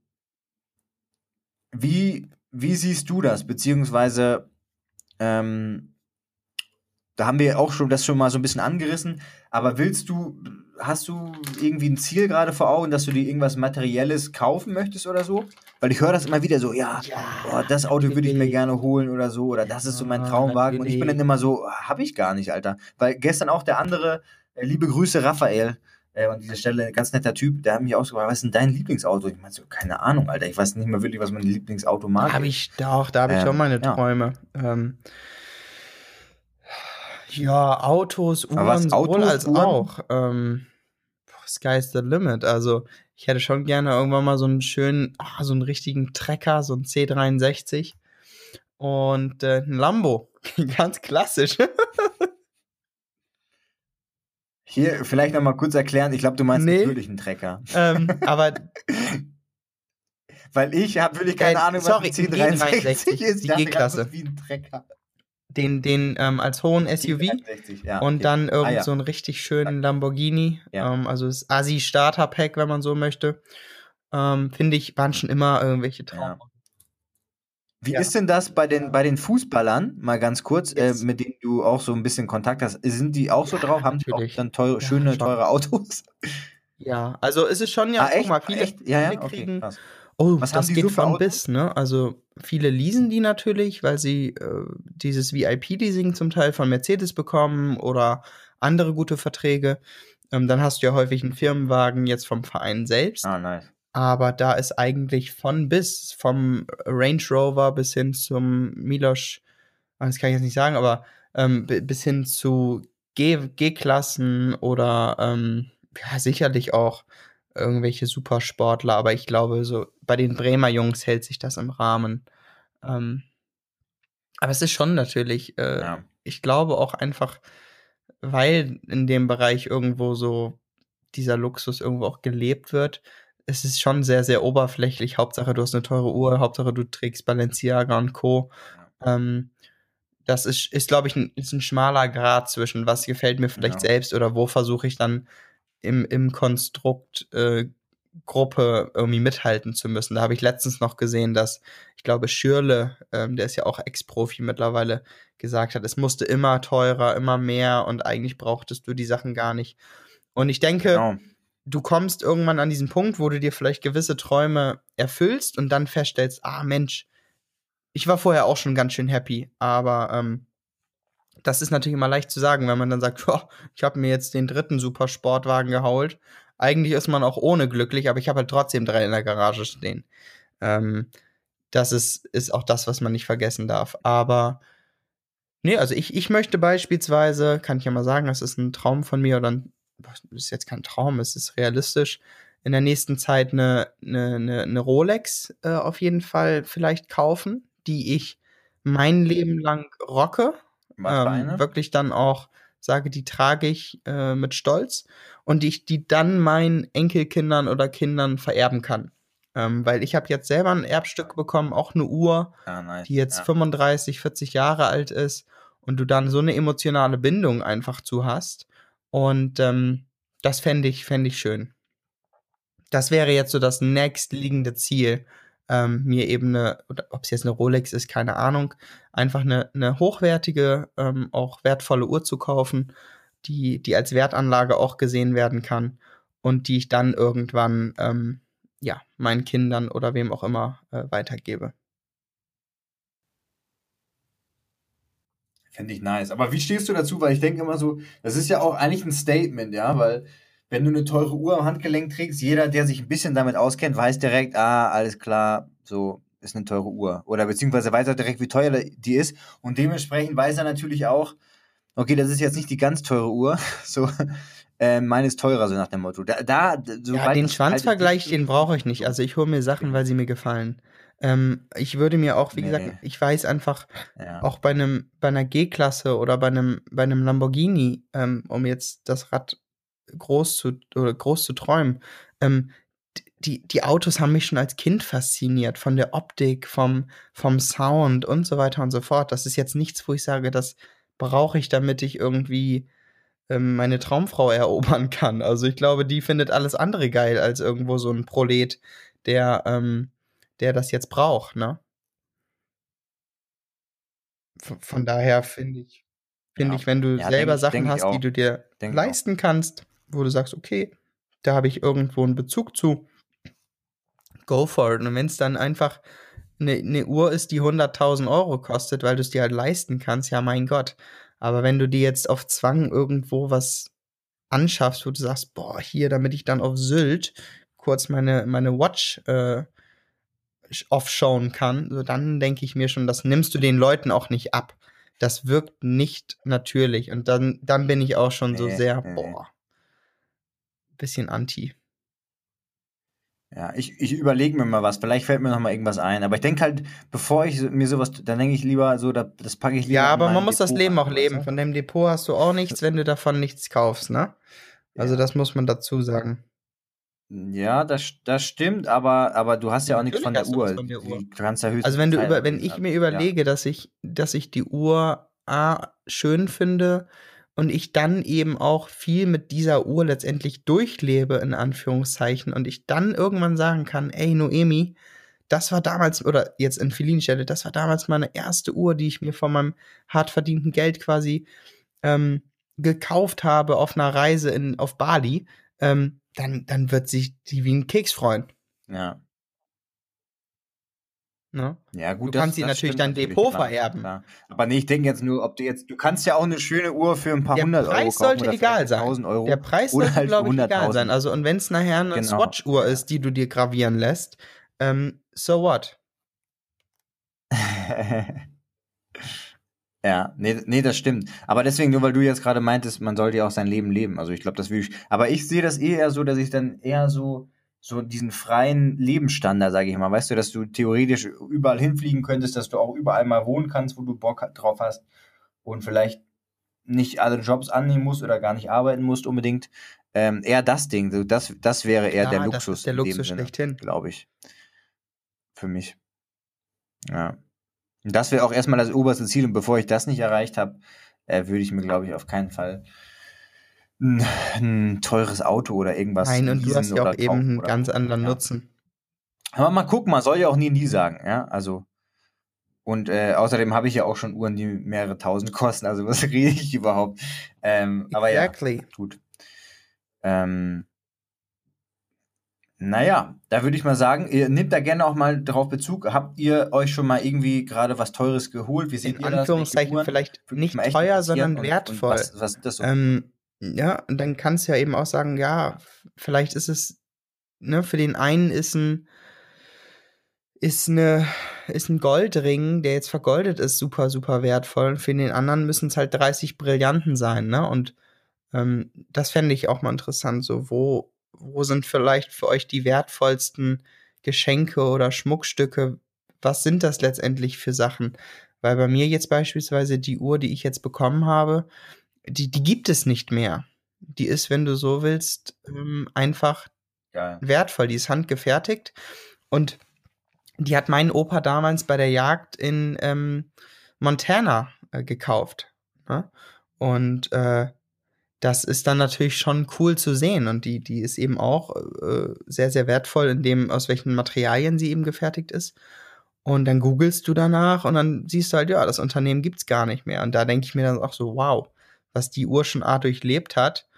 wie, wie siehst du das? Beziehungsweise, ähm, da haben wir auch schon das schon mal so ein bisschen angerissen, aber willst du, hast du irgendwie ein Ziel gerade vor Augen, dass du dir irgendwas Materielles kaufen möchtest oder so? Weil ich höre das immer wieder so, ja, boah, das Auto würde ich mir gerne holen oder so, oder das ist so mein Ja, Traumwagen. Und ich bin dann immer so, hab ich gar nicht, Alter. Weil gestern auch der andere, äh, liebe Grüße, Raphael, äh, an dieser Stelle, ganz netter Typ, der hat mich auch so gefragt, was ist denn dein Lieblingsauto? Ich meinte so, keine Ahnung, Alter, ich weiß nicht mehr wirklich, was mein Lieblingsauto mag. Habe ich doch, da habe ich Ähm, schon meine ja. Träume. Ähm, ja, Autos, Uhren, sowohl Autos, als Uhren? auch. Ähm, sky's the limit. Also, ich hätte schon gerne irgendwann mal so einen schönen, ah, so einen richtigen Trecker, so einen C63 und äh, ein Lambo. Ganz klassisch. Hier vielleicht nochmal kurz erklären, ich glaube, du meinst Nee. natürlich einen Trecker. ähm, aber Weil ich habe wirklich keine Ahnung, sorry, was ein ein C63 G63, ist. die G-Klasse. Wie ein Trecker. Den, den ähm, als hohen SUV. C63, ja, Und okay. dann irgend Ah, ja. so einen richtig schönen Lamborghini. Ja. Ähm, also das Asi Starter Pack, wenn man so möchte. Ähm, Finde ich, waren schon immer irgendwelche. Traum. Wie ist denn das bei den, bei den Fußballern, mal ganz kurz, Yes. äh, mit denen du auch so ein bisschen Kontakt hast? Sind die auch so drauf? Haben die auch natürlich. dann teure, schöne, teure Autos? Ja, also es ist schon ja, ah, echt? mal, viele, echt? Ja, ja, okay, kriegen, krass. Oh, Was das geht so von bis, ne? Also viele leasen die natürlich, weil sie äh, dieses VIP-Leasing zum Teil von Mercedes bekommen oder andere gute Verträge. Ähm, dann hast du ja häufig einen Firmenwagen jetzt vom Verein selbst. Ah, nice. Aber da ist eigentlich von bis, vom Range Rover bis hin zum Milosch, ah, das kann ich jetzt nicht sagen, aber ähm, bi- bis hin zu G-Klassen oder ähm, ja, sicherlich auch irgendwelche Supersportler, aber ich glaube, so bei den Bremer Jungs hält sich das im Rahmen. Ähm, aber es ist schon natürlich, äh, Ja. ich glaube auch einfach, weil in dem Bereich irgendwo so dieser Luxus irgendwo auch gelebt wird, es ist schon sehr, sehr oberflächlich. Hauptsache, du hast eine teure Uhr, Hauptsache, du trägst Balenciaga und Co. Ähm, das ist, ist glaube ich, ein, ist ein schmaler Grad zwischen, was gefällt mir vielleicht Ja. selbst oder wo versuche ich dann im, im Konstrukt äh, Gruppe irgendwie mithalten zu müssen. Da habe ich letztens noch gesehen, dass ich glaube, Schürle, ähm, der ist ja auch Ex-Profi mittlerweile, gesagt hat, es musste immer teurer, immer mehr und eigentlich brauchtest du die Sachen gar nicht. Und ich denke, Genau. du kommst irgendwann an diesen Punkt, wo du dir vielleicht gewisse Träume erfüllst und dann feststellst, ah Mensch, ich war vorher auch schon ganz schön happy, aber ähm, das ist natürlich immer leicht zu sagen, wenn man dann sagt, "Boah, ich habe mir jetzt den dritten Supersportwagen geholt. Eigentlich ist man auch ohne glücklich, aber ich habe halt trotzdem drei in der Garage stehen. Ähm, das ist, ist auch das, was man nicht vergessen darf. Aber nee, also ich, ich möchte beispielsweise, kann ich ja mal sagen, das ist ein Traum von mir oder ein, das ist jetzt kein Traum, es ist realistisch, in der nächsten Zeit eine, eine, eine, eine Rolex äh, auf jeden Fall vielleicht kaufen, die ich mein Leben lang rocke. Ähm, wirklich dann auch sage, die trage ich äh, mit Stolz und ich die dann meinen Enkelkindern oder Kindern vererben kann. Ähm, weil ich habe jetzt selber ein Erbstück bekommen, auch eine Uhr, Ah, nice. die jetzt ja. 35, 40 Jahre alt ist und du dann so eine emotionale Bindung einfach zu hast. Und ähm, das fände ich, fände ich schön. Das wäre jetzt so das nächstliegende Ziel, ähm, mir eben eine, ob es jetzt eine Rolex ist, keine Ahnung, einfach eine, eine hochwertige, ähm, auch wertvolle Uhr zu kaufen, die, die als Wertanlage auch gesehen werden kann und die ich dann irgendwann, ähm, ja, meinen Kindern oder wem auch immer äh, weitergebe. Finde ich nice. Aber wie stehst du dazu? Weil ich denke immer so, das ist ja auch eigentlich ein Statement, ja, weil wenn du eine teure Uhr am Handgelenk trägst, jeder, der sich ein bisschen damit auskennt, weiß direkt, ah, alles klar, so ist eine teure Uhr. Oder beziehungsweise weiß er direkt, wie teuer die ist. Und dementsprechend weiß er natürlich auch, okay, das ist jetzt nicht die ganz teure Uhr, so, äh, meine ist teurer, so nach dem Motto. Da, da so Ja, den das Schwanzvergleich, halt- den brauche ich nicht. Also ich hole mir Sachen, weil sie mir gefallen. Ähm, ich würde mir auch, wie Nee. gesagt, ich weiß einfach, Ja. auch bei einem, bei einer G-Klasse oder bei einem, bei einem Lamborghini, ähm, um jetzt das Rad groß zu oder groß zu träumen, ähm, die, die Autos haben mich schon als Kind fasziniert, von der Optik, vom, vom Sound und so weiter und so fort. Das ist jetzt nichts, wo ich sage, das brauche ich, damit ich irgendwie ähm, meine Traumfrau erobern kann. Also ich glaube, die findet alles andere geil als irgendwo so ein Prolet, der, ähm, der das jetzt braucht, ne? Von, von daher finde ich, finde Ja. ich, wenn du Ja, selber denk Sachen denk hast, die du dir ich auch. leisten kannst, wo du sagst, okay, da habe ich irgendwo einen Bezug zu, go for it. Und wenn es dann einfach eine, eine Uhr ist, die 100.000 Euro kostet, weil du es dir halt leisten kannst, ja mein Gott. Aber wenn du dir jetzt auf Zwang irgendwo was anschaffst, wo du sagst, boah, hier, damit ich dann auf Sylt kurz meine, meine Watch äh, offshowen kann, so dann denke ich mir schon, das nimmst du den Leuten auch nicht ab. Das wirkt nicht natürlich. Und dann, dann bin ich auch schon so sehr, boah, bisschen anti. Ja, ich, ich überlege mir mal was. Vielleicht fällt mir noch mal irgendwas ein. Aber ich denke halt, bevor ich mir sowas, dann denke ich lieber so, da, das packe ich lieber. Ja, aber man muss das Depot Leben rein, auch leben. Von deinem Depot hast du auch nichts, wenn du davon nichts kaufst, ne? Also Ja. das muss man dazu sagen. Ja, das, das stimmt, aber, aber du hast ja auch nichts von der Uhr. was von der Uhr. Du kannst ja höchstens Also wenn du über, wenn ich mir ja. überlege, dass ich, dass ich die Uhr A schön finde und ich dann eben auch viel mit dieser Uhr letztendlich durchlebe, in Anführungszeichen, und ich dann irgendwann sagen kann, ey Noemi, das war damals, oder jetzt in Felinstelle, das war damals meine erste Uhr, die ich mir von meinem hart verdienten Geld quasi ähm, gekauft habe auf einer Reise in, auf Bali, ähm, dann, dann wird sich die wie ein Keks freuen. Ja. Ne? Ja, gut. Du kannst sie natürlich dein Depot vererben. Klar. Aber nee, ich denke jetzt nur, ob du jetzt, du kannst ja auch eine schöne Uhr für ein paar Der hundert Euro Preis kaufen sollte oder egal sein. 1000 Euro. Der Preis sollte, halt glaube ich, egal 100.000. sein. Also, und wenn es nachher eine Genau. Swatch-Uhr ist, die du dir gravieren lässt, ähm, so what? ja, nee, nee, das stimmt. Aber deswegen, nur weil du jetzt gerade meintest, man sollte ja auch sein Leben leben. Also ich glaube, das will ich. Aber ich sehe das eher so, dass ich dann eher so, so diesen freien Lebensstandard, sage ich mal, weißt du, dass du theoretisch überall hinfliegen könntest, dass du auch überall mal wohnen kannst, wo du Bock drauf hast und vielleicht nicht alle Jobs annehmen musst oder gar nicht arbeiten musst unbedingt. Ähm, eher das Ding, so das, das wäre eher Ja, der das Luxus. ist der Luxus schlechthin. Glaube ich. Für mich. Ja. Und das wäre auch erstmal das oberste Ziel. Und bevor ich das nicht erreicht habe, äh, würde ich mir, glaube ich, auf keinen Fall ein, ein teures Auto oder irgendwas Nein, und du hast ja oder auch eben einen ganz anderen ja. Nutzen. Aber mal gucken, man soll ja auch nie nie sagen, ja, also und äh, außerdem habe ich ja auch schon Uhren, die mehrere tausend kosten, also was rede ich überhaupt? Ähm, aber ja, Exactly. gut. Ähm, naja, da würde ich mal sagen, ihr nehmt da gerne auch mal drauf Bezug. Habt ihr euch schon mal irgendwie gerade was Teures geholt? Wie seht In ihr das? Anführungszeichen Uhren? vielleicht nicht teuer, sondern Und- und wertvoll. was, was ist das so? Ähm, ja, und dann kannst du ja eben auch sagen, ja, vielleicht ist es, ne, für den einen ist ein, ist eine, ist ein Goldring, der jetzt vergoldet ist, super, super wertvoll. Und für den anderen müssen es halt 30 Brillanten sein, ne? Und ähm, das fände ich auch mal interessant. So, wo, wo sind vielleicht für euch die wertvollsten Geschenke oder Schmuckstücke? Was sind das letztendlich für Sachen? Weil bei mir jetzt beispielsweise die Uhr, die ich jetzt bekommen habe, die, die gibt es nicht mehr. Die ist, wenn du so willst, ähm, einfach Geil. wertvoll. Die ist handgefertigt und die hat mein Opa damals bei der Jagd in ähm, Montana äh, gekauft. Ne? Und äh, das ist dann natürlich schon cool zu sehen und die, die ist eben auch äh, sehr, sehr wertvoll in dem, aus welchen Materialien sie eben gefertigt ist. Und dann googelst du danach und dann siehst du halt, ja, das Unternehmen gibt's gar nicht mehr. Und da denke ich mir dann auch so, wow, was die A durchlebt hat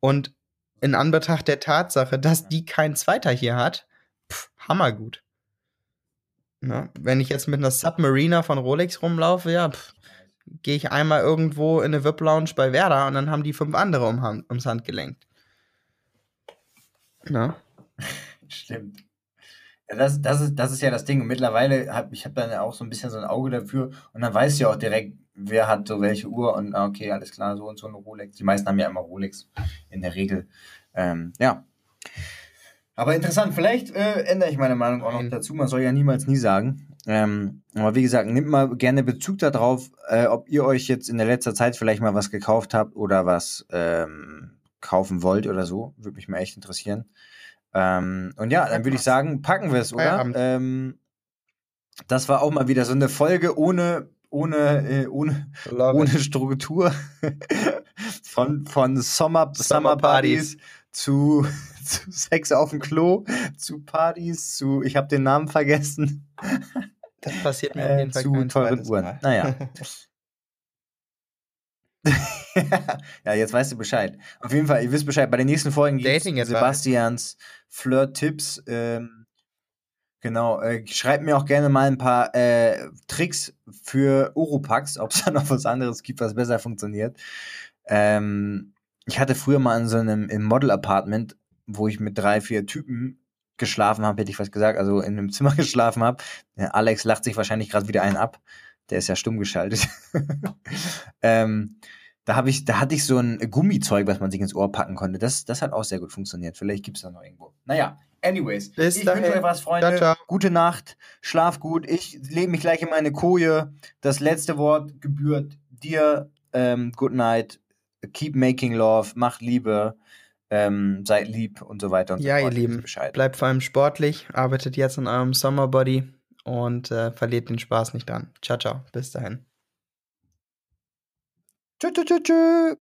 und in Anbetracht der Tatsache, dass die kein Zweiter hier hat, pff, hammergut. Ne? Wenn ich jetzt mit einer Submariner von Rolex rumlaufe, ja, gehe ich einmal irgendwo in eine VIP-Lounge bei Werder und dann haben die fünf andere um, Hand- ums Handgelenk. Ne? Stimmt. Ja, das, das, ist, das ist ja das Ding. Und mittlerweile habe ich hab dann auch so ein bisschen so ein Auge dafür und dann weißt du ja auch direkt, wer hat so welche Uhr und ah, okay, alles klar, so und so eine Rolex. Die meisten haben ja immer Rolex in der Regel. Ähm, ja. Aber interessant, vielleicht äh, ändere ich meine Meinung auch noch dazu. Man soll ja niemals nie sagen. Ähm, aber wie gesagt, nehmt mal gerne Bezug darauf, äh, ob ihr euch jetzt in der letzter Zeit vielleicht mal was gekauft habt oder was ähm, kaufen wollt oder so. Würde mich mal echt interessieren. Ähm, und ja, dann würde ich sagen, packen wir es, oder? Ähm, das war auch mal wieder so eine Folge ohne, ohne, äh, ohne, ohne Struktur. von, von Sommer, Summer Partys zu, zu Sex auf dem Klo, zu Partys, zu, ich habe den Namen vergessen, Das passiert mir auf äh, jeden Fall zu kein teuren Uhren. Mal. Naja. ja, jetzt weißt du Bescheid. Auf jeden Fall, ihr wisst Bescheid. Bei den nächsten Folgen gibt Dating Advice. Sebastians Flirt-Tipps. Ähm, genau, äh, schreibt mir auch gerne mal ein paar äh, Tricks für Oropax, ob es da noch was anderes gibt, was besser funktioniert. Ähm, ich hatte früher mal in so einem im Model-Apartment, wo ich mit drei, vier Typen geschlafen habe, hätte ich fast gesagt, also in einem Zimmer geschlafen habe. Alex lacht sich wahrscheinlich gerade wieder einen ab. Der ist ja stumm geschaltet. ähm, da habe ich, da hatte ich so ein Gummizeug, was man sich ins Ohr packen konnte. Das, das hat auch sehr gut funktioniert. Vielleicht gibt es da noch irgendwo. Naja, anyways. Bis ich dahin. wünsche euch was, Freunde. Ciao, ciao. Gute Nacht, schlaf gut. Ich lege mich gleich in meine Koje. Das letzte Wort gebührt dir. Ähm, good night. Keep making love. Macht Liebe. Ähm, seid lieb und so weiter und Ja, so ihr fort. Wisst Lieben, Bescheid. bleibt vor allem sportlich, arbeitet jetzt an eurem Summerbody und äh, verliert den Spaß nicht dran. Ciao, ciao. Bis dahin. Tschö, tschö, tschö, tschö.